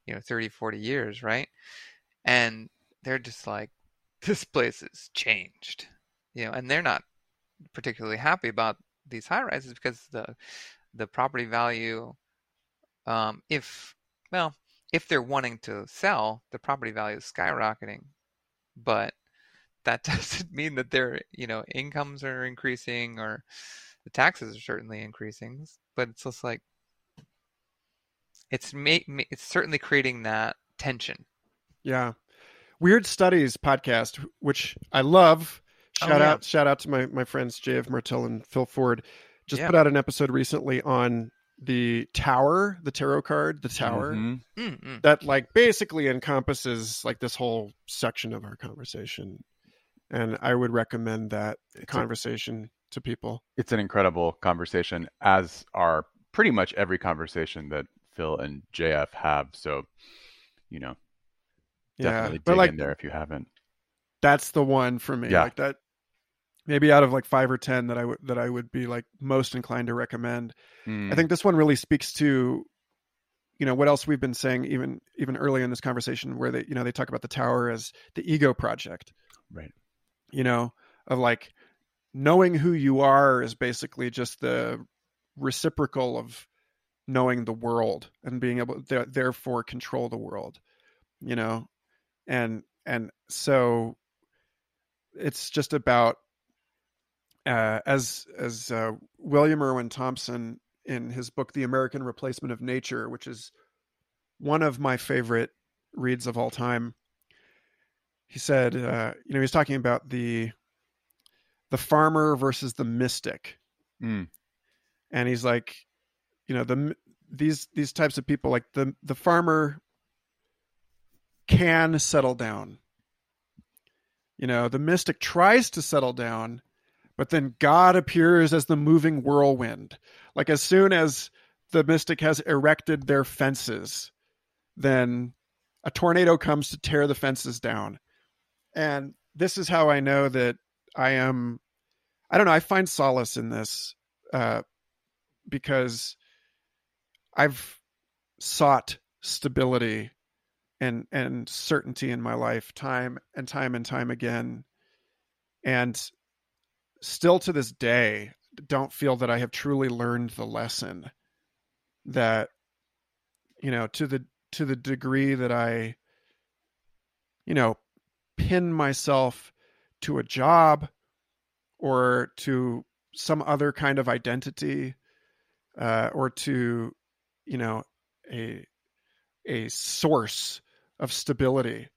you know 30 40 years, right? And they're just like this place has changed. You know, and they're not particularly happy about these high rises because the the property value um if well, if they're wanting to sell, the property value is skyrocketing. But that doesn't mean that their, you know, incomes are increasing or the taxes are certainly increasing, but it's just like it's ma- ma- it's certainly creating that tension. yeah weird studies podcast which i love Oh, shout yeah. out shout out to my my friends jf martel and phil ford just Yeah. put out an episode recently on the tower the tarot card the tower Mhm. Mm-mm. that like basically encompasses like this whole section of our conversation and i would recommend that It's a- conversation to people It's an incredible conversation, as are pretty much every conversation that Phil and JF have. So, you know, definitely but dig like in there if you haven't. that's the one for me Yeah. like that maybe out of like five or ten that i would that i would be like most inclined to recommend i Mm, think this one really speaks to you know what else we've been saying even even earlier in this conversation where they you know they talk about the tower as the ego project Right. you know of like knowing who you are is basically just the reciprocal of knowing the world and being able to therefore control the world you know and and so it's just about uh, as as uh, William Irwin Thompson in his book The American Replacement of Nature, which is one of my favorite reads of all time. He said, uh, you know, he's talking about the the farmer versus the mystic, Mm. and he's like, you know, the these these types of people, like the the farmer can settle down. You know, the mystic tries to settle down, but then God appears as the moving whirlwind. Like as soon as the mystic has erected their fences, then a tornado comes to tear the fences down. And this is how I know that I am I don't know, I find solace in this uh because I've sought stability and and certainty in my life time and time and time again. And still to this day don't feel that I have truly learned the lesson that you know to the to the degree that I you know pin myself to a job or to some other kind of identity uh, or to you know a a source of stability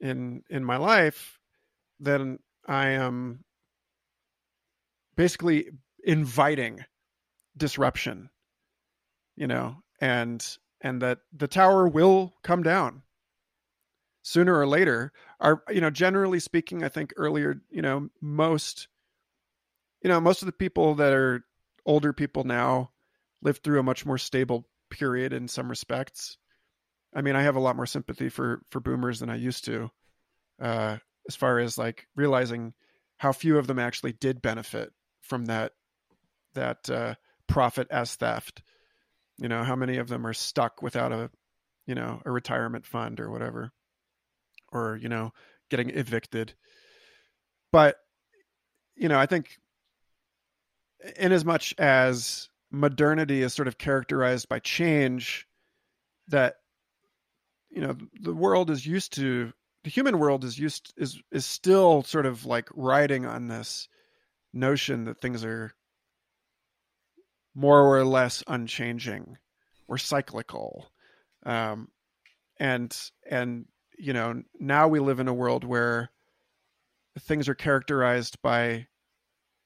in in my life then I am basically inviting disruption you know and and that the tower will come down sooner or later. Are you know generally speaking i think earlier you know most you know most of the people that are older people now live through a much more stable period in some respects i mean i have a lot more sympathy for for boomers than i used to uh as far as like realizing how few of them actually did benefit from that that uh, profit as theft. You know, how many of them are stuck without a, you know, a retirement fund or whatever, or you know, getting evicted. But you know, I think, in as much as modernity is sort of characterized by change, that you know, the world is used to the human world is used is is still sort of like riding on this notion that things are more or less unchanging or cyclical. Um, and and you know now we live in a world where things are characterized by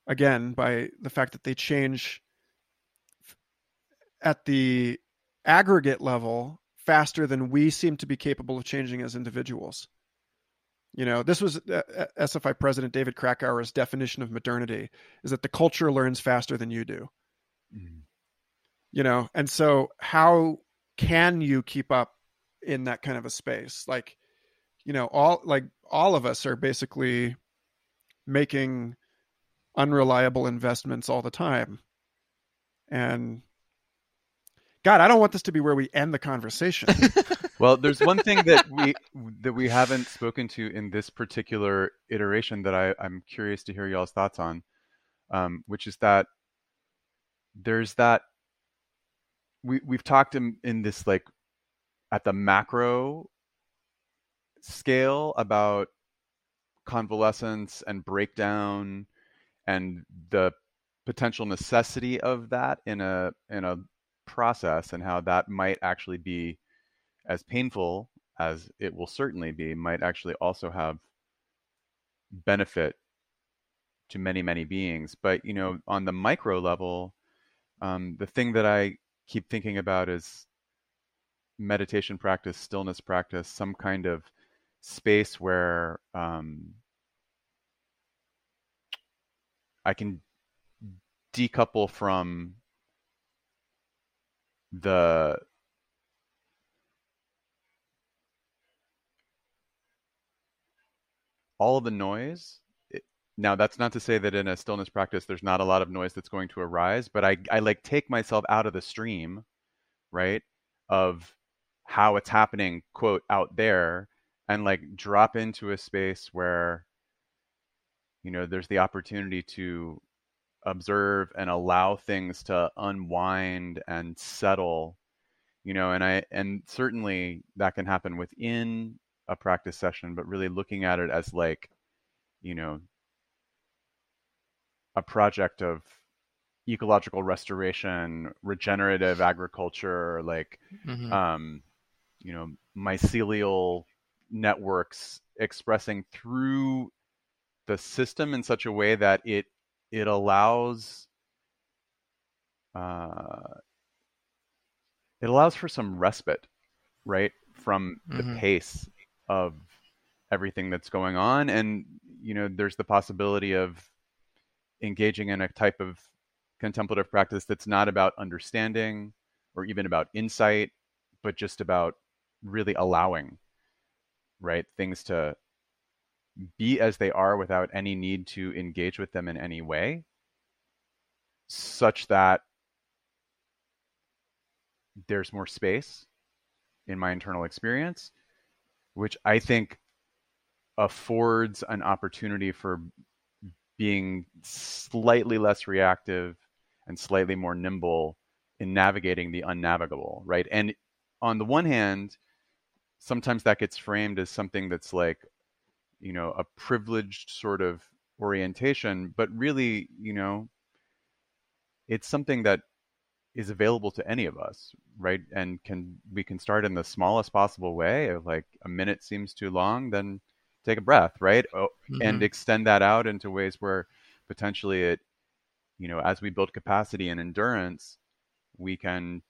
again by the fact that they change at the aggregate level faster than we seem to be capable of changing as individuals you know, this was uh, SFI President David Krakauer's definition of modernity is that the culture learns faster than you do. Mm. You know, and so how can you keep up in that kind of a space? Like, you know, all like all of us are basically making unreliable investments all the time. And God, I don't want this to be where we end the conversation. well, there's one thing that we that we haven't spoken to in this particular iteration that I, I'm curious to hear y'all's thoughts on, um, which is that there's that we we've talked in, in this like at the macro scale about convalescence and breakdown and the potential necessity of that in a in a process and how that might actually be as painful as it will certainly be might actually also have benefit to many many beings. But you know on the micro level um, the thing that i keep thinking about is meditation practice stillness practice some kind of space where um, i can decouple from the all of the noise it, now that's not to say that in a stillness practice there's not a lot of noise that's going to arise but i i like take myself out of the stream right of how it's happening quote out there and like drop into a space where you know there's the opportunity to observe and allow things to unwind and settle you know and i and certainly that can happen within a practice session but really looking at it as like you know a project of ecological restoration regenerative agriculture like Mhm. um you know mycelial networks expressing through the system in such a way that it it allows uh, it allows for some respite, right, from the Mhm. pace of everything that's going on, and you know, there's the possibility of engaging in a type of contemplative practice that's not about understanding or even about insight, but just about really allowing, right, things to be as they are without any need to engage with them in any way, such that there's more space in my internal experience, which I think affords an opportunity for being slightly less reactive and slightly more nimble in navigating the unnavigable, right? And on the one hand, sometimes that gets framed as something that's like, you know, a privileged sort of orientation, but really, you know, it's something that is available to any of us, right? And can we can start in the smallest possible way of like a minute seems too long, then take a breath, right? Oh, and Mhm. extend that out into ways where potentially it, you know, as we build capacity and endurance, we can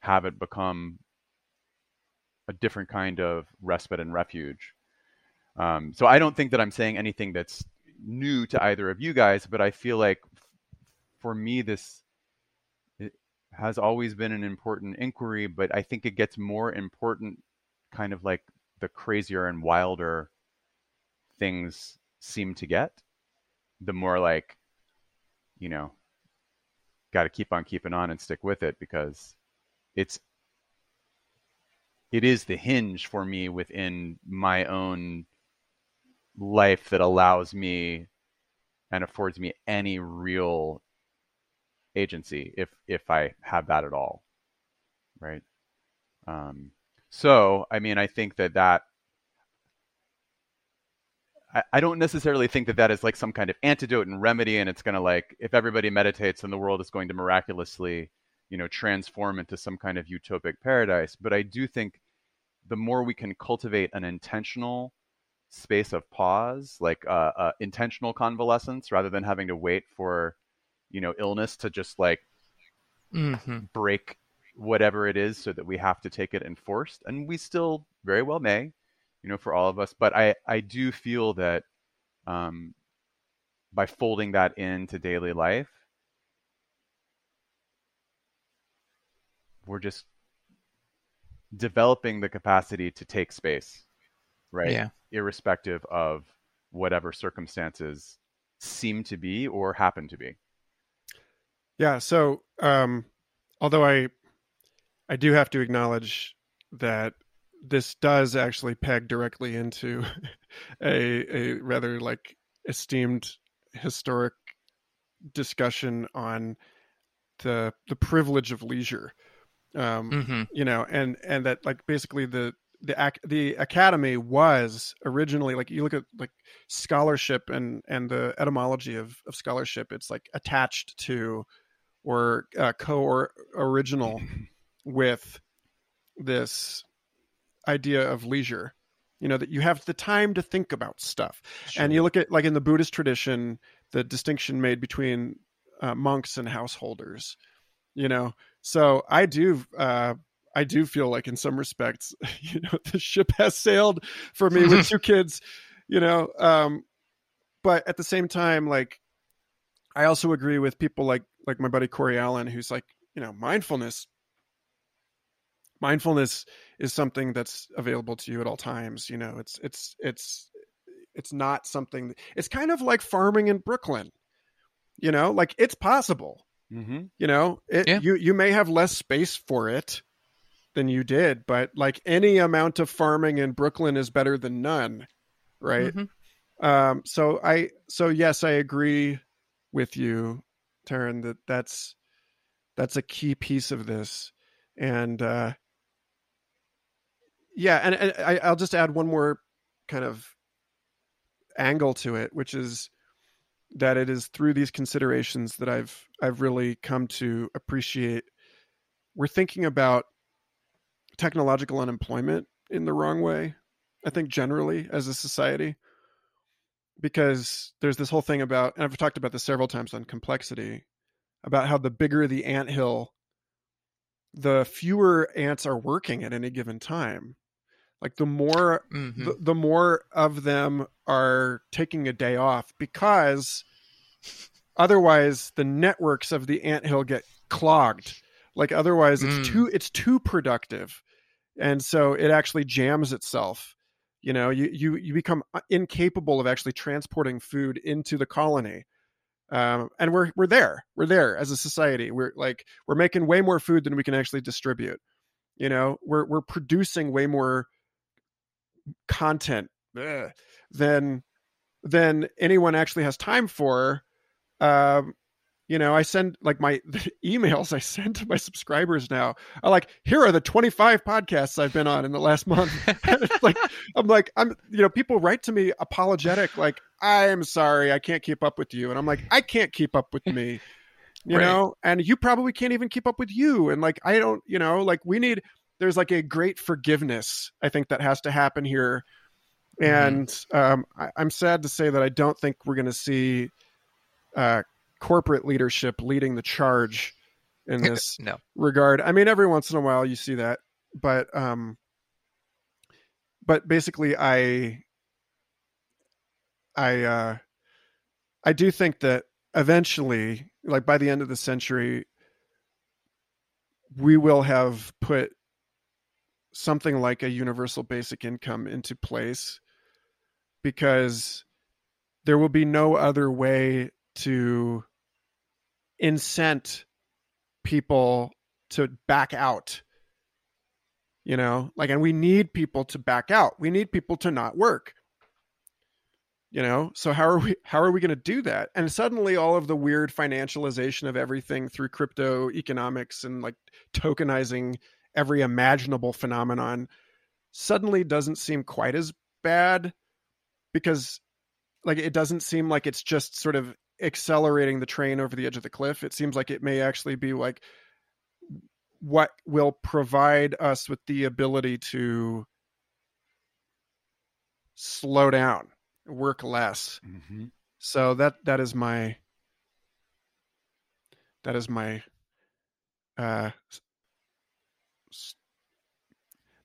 have it become a different kind of respite and refuge. Um, so I don't think that I'm saying anything that's new to either of you guys, but I feel like for me, this has always been an important inquiry, but I think it gets more important kind of like the crazier and wilder things seem to get, the more like, you know, got to keep on keeping on and stick with it because it's it is the hinge for me within my own life that allows me and affords me any real agency if if I have that at all, right? Um, so I mean, I think that that I, I don't necessarily think that that is like some kind of antidote and remedy, and it's going to like if everybody meditates, then the world is going to miraculously, you know, transform into some kind of utopic paradise. But I do think the more we can cultivate an intentional space of pause, like uh, uh, intentional convalescence, rather than having to wait for, you know, illness to just like Mhm. break whatever it is so that we have to take it enforced and we still very well may you know for all of us but i i do feel that um by folding that into daily life we're just developing the capacity to take space right Yeah. Irrespective of whatever circumstances seem to be or happen to be Yeah. So, um, although I, I do have to acknowledge that this does actually peg directly into a a rather like esteemed historic discussion on the the privilege of leisure. Um, Mhm. you know, and and that like basically the the ac- the academy was originally like you look at like scholarship and and the etymology of of scholarship it's like attached to or uh, co or original with this idea of leisure you know that you have the time to think about stuff. And you look at like in the buddhist tradition the distinction made between uh, monks and householders you know? So i do uh i do feel like in some respects you know the ship has sailed for me with two kids you know um but at the same time like i also agree with people like like my buddy cory allen who's like you know mindfulness mindfulness is something that's available to you at all times you know it's it's it's it's not something it's kind of like farming in brooklyn you know like it's possible Mm-hmm. You know, it, Yeah. you you may have less space for it than you did, but like any amount of farming in Brooklyn is better than none, right? Mhm. Um, so I so yes, I agree with you, Taryn, that that's that's a key piece of this, and uh, yeah, and, and I, I'll just add one more kind of angle to it, which is that it is through these considerations that I've I've really come to appreciate. We're thinking about technological unemployment in the wrong way. I think generally as a society, because there's this whole thing about, and I've talked about this several times on complexity, about how the bigger the ant hill, the fewer ants are working at any given time. Like the more Mhm. the, the more of them are taking a day off because otherwise the networks of the anthill get clogged like otherwise it's Mm. too it's too productive. And so it actually jams itself. You know you you, you become incapable of actually transporting food into the colony. Um, and we're we're there. We're there as a society. We're like we're making way more food than we can actually distribute. You know we're we're producing way more content ugh, than than anyone actually has time for. Um you know i send like my the emails i send to my subscribers now are like here are the 25 podcasts i've been on in the last month. Like i'm like i'm you know people write to me apologetic like i'm sorry i can't keep up with you. And i'm like i can't keep up with me you Right. know? And you probably can't even keep up with you. And like i don't you know like we need there's like a great forgiveness i think that has to happen here. And um, I, i'm sad to say that i don't think we're going to see uh, corporate leadership leading the charge in this no. regard i mean every once in a while you see that but um but basically i i uh i do think that eventually like by the end of the century we will have put something like a universal basic income into place because there will be no other way to incent people to back out you know? Like and we need people to back out. We need people to not work you know? So how are we how are we going to do that? And suddenly all of the weird financialization of everything through crypto economics and like tokenizing every imaginable phenomenon suddenly doesn't seem quite as bad because like it doesn't seem like it's just sort of accelerating the train over the edge of the cliff it seems like it may actually be like what will provide us with the ability to slow down work less Mm-hmm. so that that is my that is my uh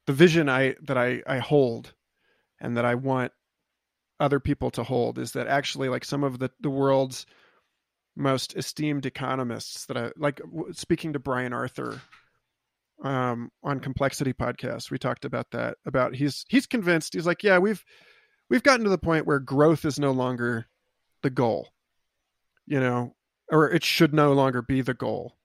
the vision i that i i hold and that i want other people to hold is that actually like some of the the world's most esteemed economists that i like w- speaking to brian arthur um on complexity podcast we talked about that about he's he's convinced he's like yeah we've we've gotten to the point where growth is no longer the goal you know or it should no longer be the goal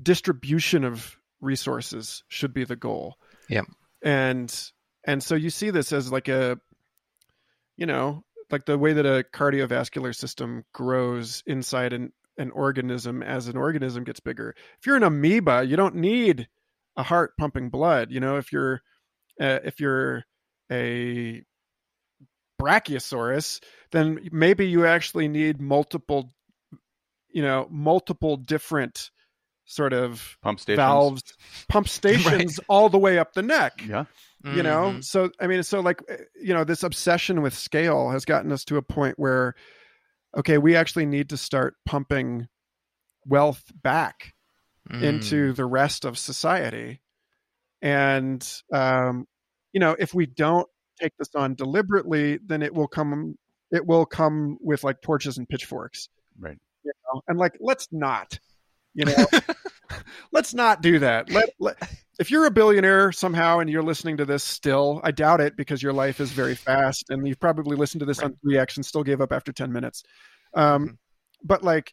distribution of resources should be the goal Yeah. and and so you see this as like a you know like the way that a cardiovascular system grows inside an, an organism as an organism gets bigger if you're an amoeba you don't need a heart pumping blood you know if you're uh, if you're a brachiosaurus then maybe you actually need multiple you know multiple different sort of Pump stations. valves pump stations all the way up the neck Yeah. You know Mhm. so i mean so like eh, you know this obsession with scale has gotten us to a point where okay we actually need to start pumping wealth back Mm. into the rest of society and um you know if we don't take this on deliberately then it will come it will come with like torches and pitchforks Right. you know? and like let's not you know let's not do that let, let if you're a billionaire somehow and you're listening to this still i doubt it because your life is very fast and you've probably listened to this on 3x and still gave up after 10 minutes um Mhm. but like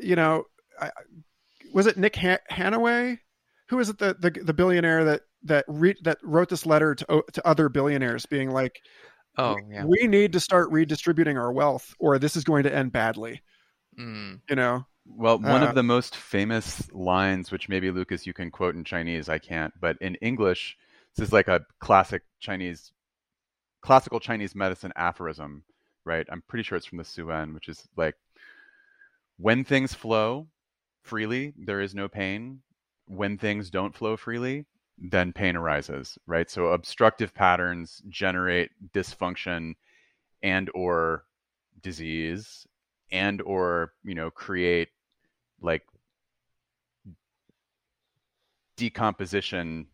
you know I, was it Nick Han- Hanaway? Who is it the, the the billionaire that that re- that wrote this letter to to other billionaires, being like, Oh yeah. we need to start redistributing our wealth, or this is going to end badly. Mm. You know, Well, one Uh, of the most famous lines, which maybe Lucas you can quote in Chinese, I can't, but in English, this is like a classic Chinese, classical Chinese medicine aphorism, right? I'm pretty sure it's from the Su Wen, which is like, when things flow freely, there is no pain. When things don't flow freely, then pain arises, right? So obstructive patterns generate dysfunction and or disease and or you know create like decomposition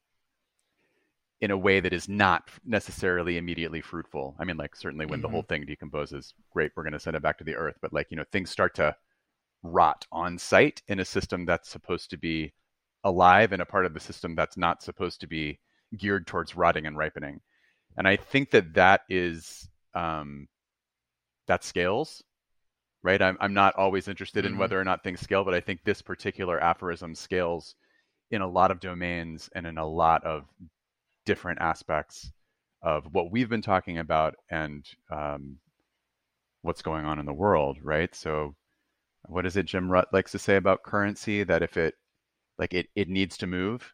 in a way that is not necessarily immediately fruitful. I mean, like certainly when the whole thing decomposes, great, we're going to send it back to the earth. But like you know, things start to rot on site in a system that's supposed to be alive and a part of the system that's not supposed to be geared towards rotting and ripening. And I think that that is um, that scales, right? I'm I'm not always interested in Mhm. whether or not things scale, but I think this particular aphorism scales in a lot of domains and in a lot of different aspects of what we've been talking about and um, what's going on in the world, right? So, what is it Jim Rutt likes to say about currency? That if it like it it needs to move,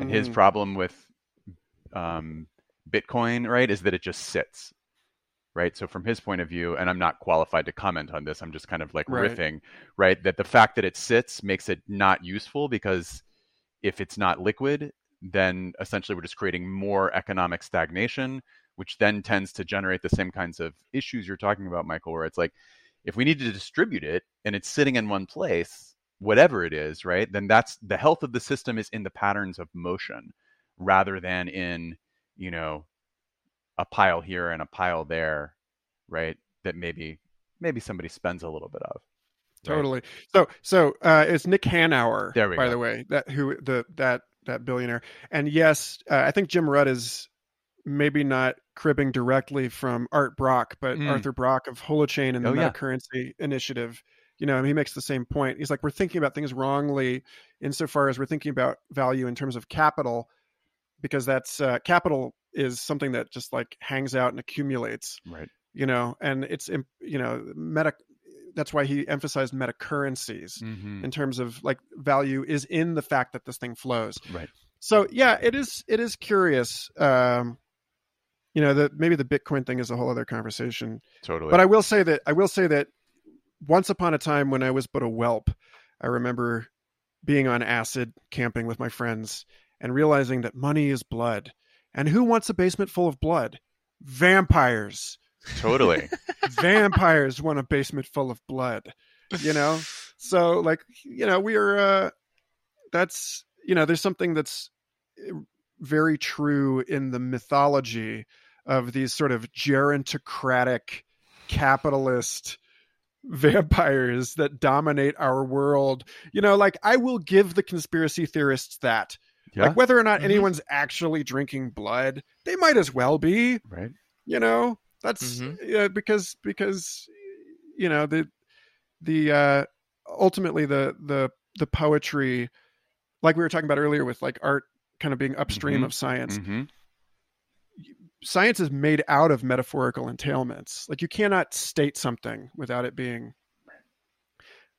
and his Mhm. problem with um, Bitcoin, right, is that it just sits, right? So from his point of view, and I'm not qualified to comment on this, I'm just kind of like Right. riffing, right? That the fact that it sits makes it not useful because if it's not liquid, then essentially we're just creating more economic stagnation, which then tends to generate the same kinds of issues you're talking about, Michael, where it's like if we need to distribute it and it's sitting in one place, whatever it is, right? Then that's the health of the system is in the patterns of motion rather than in, you know, a pile here and a pile there, right? That maybe maybe somebody spends a little bit of. right? Totally. So so uh, it's Nick Hanauer, There we by go. the way, that who the that that billionaire. And yes, uh, I think Jim Rutt is maybe not cribbing directly from Art Brock, but Mm. Arthur Brock of Holochain and the Oh, yeah. Metacurrency Initiative. You know, he makes the same point. He's like, we're thinking about things wrongly insofar as we're thinking about value in terms of capital, because that's uh, capital is something that just like hangs out and accumulates Right. you know and it's you know meta that's why he emphasized meta currencies Mm-hmm. in terms of like value is in the fact that this thing flows Right. so yeah it is it is curious um you know that maybe the bitcoin thing is a whole other conversation Totally. but i will say that i will say that once upon a time when i was but a whelp i remember being on acid camping with my friends and realizing that money is blood and who wants a basement full of blood? Vampires. Totally. vampires want a basement full of blood you know? So like you know we are uh that's you know there's something that's uh, very true in the mythology of these sort of gerontocratic capitalist vampires that dominate our world. You know like i will give the conspiracy theorists that Yeah. like whether or not Mhm. anyone's actually drinking blood they might as well be right. you know that's Mhm. yeah because because you know the the uh ultimately the the the poetry like we were talking about earlier with like art kind of being upstream Mhm. of science hmm science is made out of metaphorical entailments like you cannot state something without it being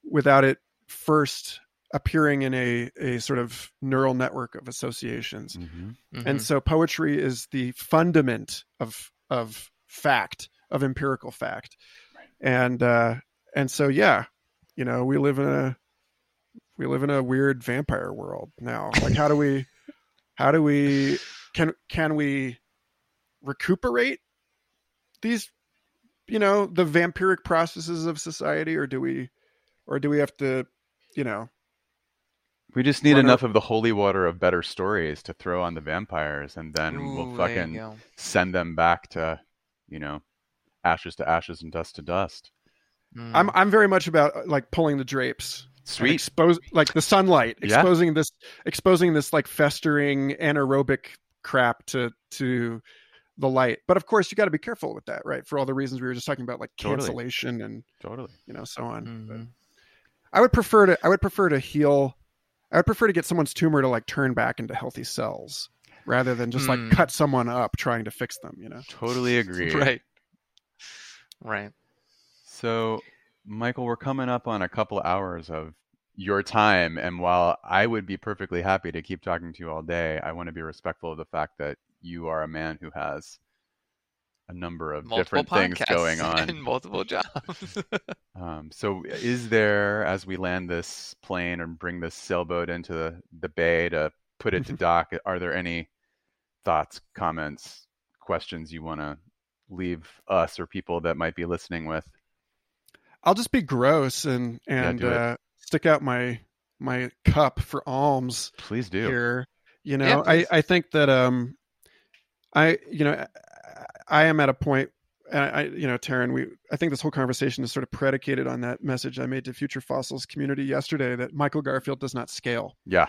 without it first appearing in a a sort of neural network of associations. Hmm and so poetry is the fundament of of fact of empirical fact. And uh and so yeah you know we live in a we live in a weird vampire world now. Like how do we how do we can can we recuperate these you know the vampiric processes of society? Or do we or do we have to you know We just need Wonder- enough of the holy water of better stories to throw on the vampires, and then Ooh, we'll fucking send them back to, you know, ashes to ashes and dust to dust. Mm. i'm i'm very much about uh, like pulling the drapes Sweet. expose like the sunlight Yeah. exposing this exposing this like festering anaerobic crap to to the light but of course you got to be careful with that right for all the reasons we were just talking about like Totally. cancellation and Totally. you know so on Mhm. I would prefer to I would prefer to heal I would prefer to get someone's tumor to like turn back into healthy cells rather than just Hmm. like cut someone up trying to fix them, you know. Totally agree. Right. Right. So, Michael, we're coming up on a couple hours of your time, and while I would be perfectly happy to keep talking to you all day, I want to be respectful of the fact that you are a man who has a number of Multiple different things going on. and multiple jobs. Um, so, is there, as we land this plane and bring this sailboat into the, the bay to put it to dock, are there any thoughts, comments, questions you want to leave us or people that might be listening with? I'll just be gross and and do it. uh, stick out my my cup for alms Please do. here. You Yeah, know, I. I think that um, I you know I am at a. And I, you know, Taryn, we I think this whole conversation is sort of predicated on that message I made to Future Fossils community yesterday that Michael Garfield does not scale, Yeah.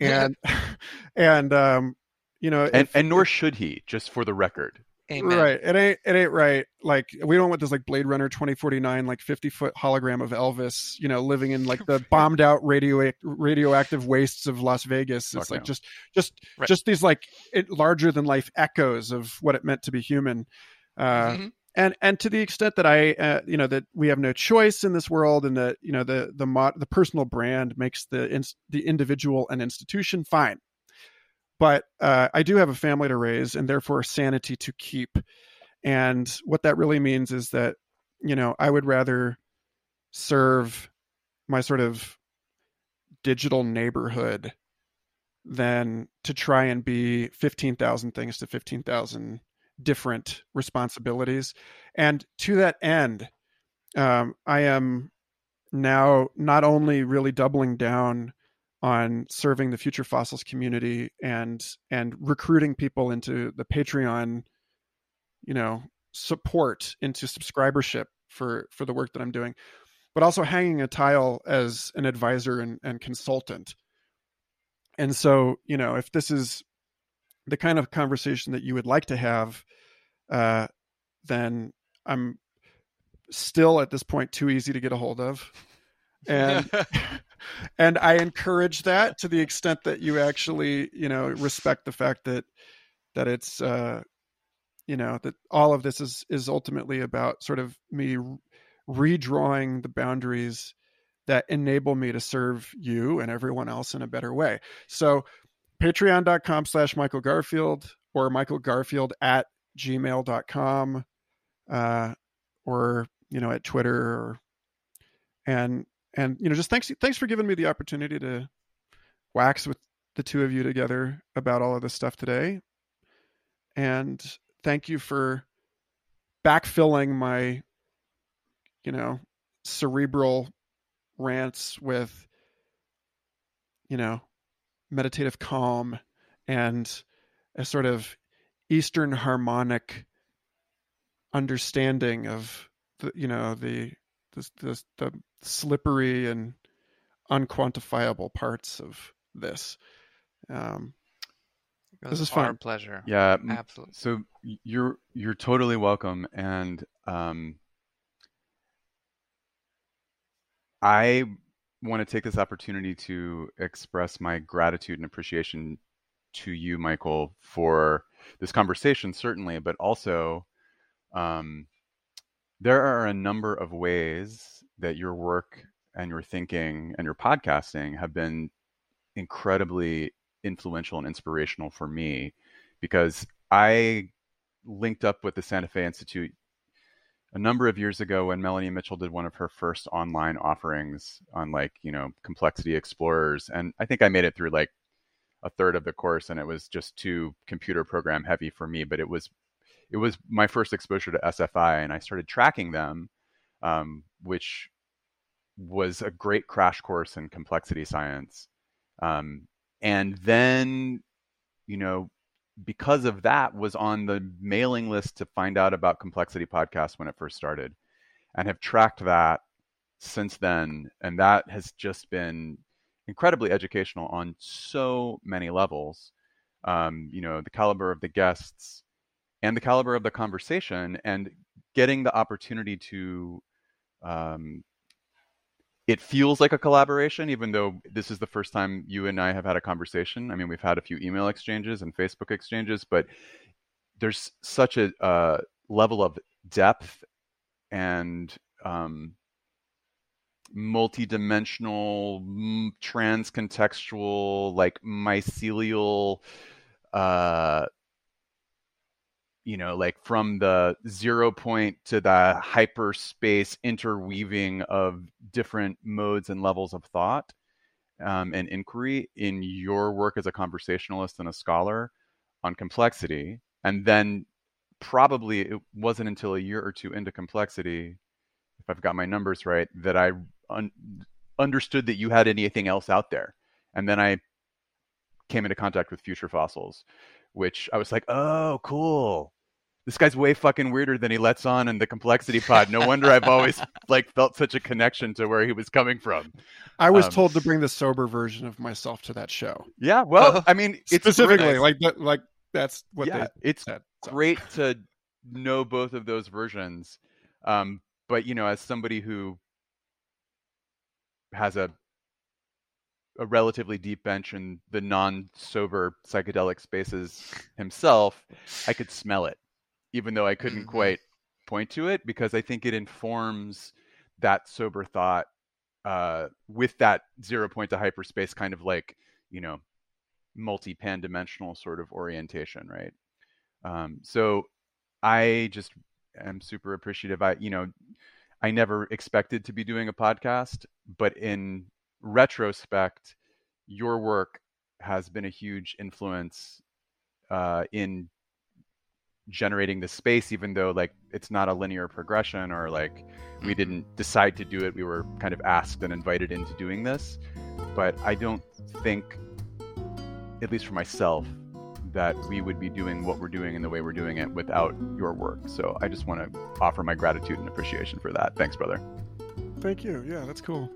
and and um, you know, and if- and nor should he just for the record Amen. Right. It ain't it ain't right. Like we don't want this like Blade Runner 2049 like 50 foot hologram of Elvis, you know, living in like the bombed out radio radioactive wastes of Las Vegas. It's Fuck like no. just just Right. just these like it, larger than life echoes of what it meant to be human. Uh Mhm. and and to the extent that I uh, you know that we have no choice in this world and that you know the the mod, the personal brand makes the ins- the individual an institution fine but uh, I do have a family to raise and therefore sanity to keep. And what that really means is that, you know, I would rather serve my sort of digital neighborhood than to try and be 15,000 things to 15,000 different responsibilities. And to that end, um, I am now not only really doubling down on serving the future fossils community and and recruiting people into the patreon you know support into subscribership for for the work that i'm doing but also hanging a tile as an advisor and, and consultant. And so you know if this is the kind of conversation that you would like to have uh then i'm still at this point too easy to get a hold of and and I encourage that to the extent that you actually, you know, respect the fact that that it's, uh, you know, that all of this is is ultimately about sort of me redrawing the boundaries that enable me to serve you and everyone else in a better way. So, patreon.com slash Michael Garfield or Michael Garfield at gmail.com, uh, or you know, at Twitter or and and you know just thanks thanks for giving me the opportunity to wax with the two of you together about all of this stuff today. And thank you for backfilling my you know cerebral rants with you know meditative calm and a sort of eastern harmonic understanding of the you know the the, the, the slippery and unquantifiable parts of this. Um, This was is our fun. pleasure. yeah Absolutely. so you're you're totally welcome and um i want to take this opportunity to express my gratitude and appreciation to you michael for this conversation certainly but also um there are a number of ways that your work and your thinking and your podcasting have been incredibly influential and inspirational for me because I linked up with the Santa Fe Institute a number of years ago when Melanie Mitchell did one of her first online offerings on like, you know, complexity explorers. And I think I made it through like a third of the course and it was just too computer program heavy for me, but it was it was my first exposure to SFI and I started tracking them, um, which was a great crash course in complexity science. Um, and then, you know, because of that, was on the mailing list to find out about Complexity Podcast when it first started, and have tracked that since then. And that has just been incredibly educational on so many levels. Um, you know, the caliber of the guests and the caliber of the conversation, and getting the opportunity to um, it feels like a collaboration, even though this is the first time you and I have had a conversation. I mean, we've had a few email exchanges and Facebook exchanges, but there's such a uh, level of depth and um, multi-dimensional, trans-contextual, like mycelial, uh, you know, like from the zero point to the hyperspace interweaving of different modes and levels of thought um, and inquiry in your work as a conversationalist and a scholar on complexity. And then probably it wasn't until a year or two into complexity, if I've got my numbers right, that I un- understood that you had anything else out there. And then I came into contact with Future Fossils, which I was like, oh, cool. This guy's way fucking weirder than he lets on in the complexity pod. No wonder I've always like felt such a connection to where he was coming from. I was um, told to bring the sober version of myself to that show. Yeah, well, I mean, specifically like that, like that's what yeah, they it's said, so. great to know both of those versions. Um, but you know, as somebody who has a a relatively deep bench in the non-sober psychedelic spaces himself, I could smell it, even though I couldn't mm-hmm. quite point to it because I think it informs that sober thought uh, with that zero point to hyperspace kind of like you know multi pan dimensional sort of orientation, right? Um, so I just am super appreciative. I you know I never expected to be doing a podcast, but in retrospect, your work has been a huge influence uh, in generating the space even though like it's not a linear progression or like we mm-hmm. didn't decide to do it we were kind of asked and invited into doing this but i don't think at least for myself that we would be doing what we're doing in the way we're doing it without your work. So I just want to offer my gratitude and appreciation for that. Thanks, brother. Thank you. Yeah, that's cool.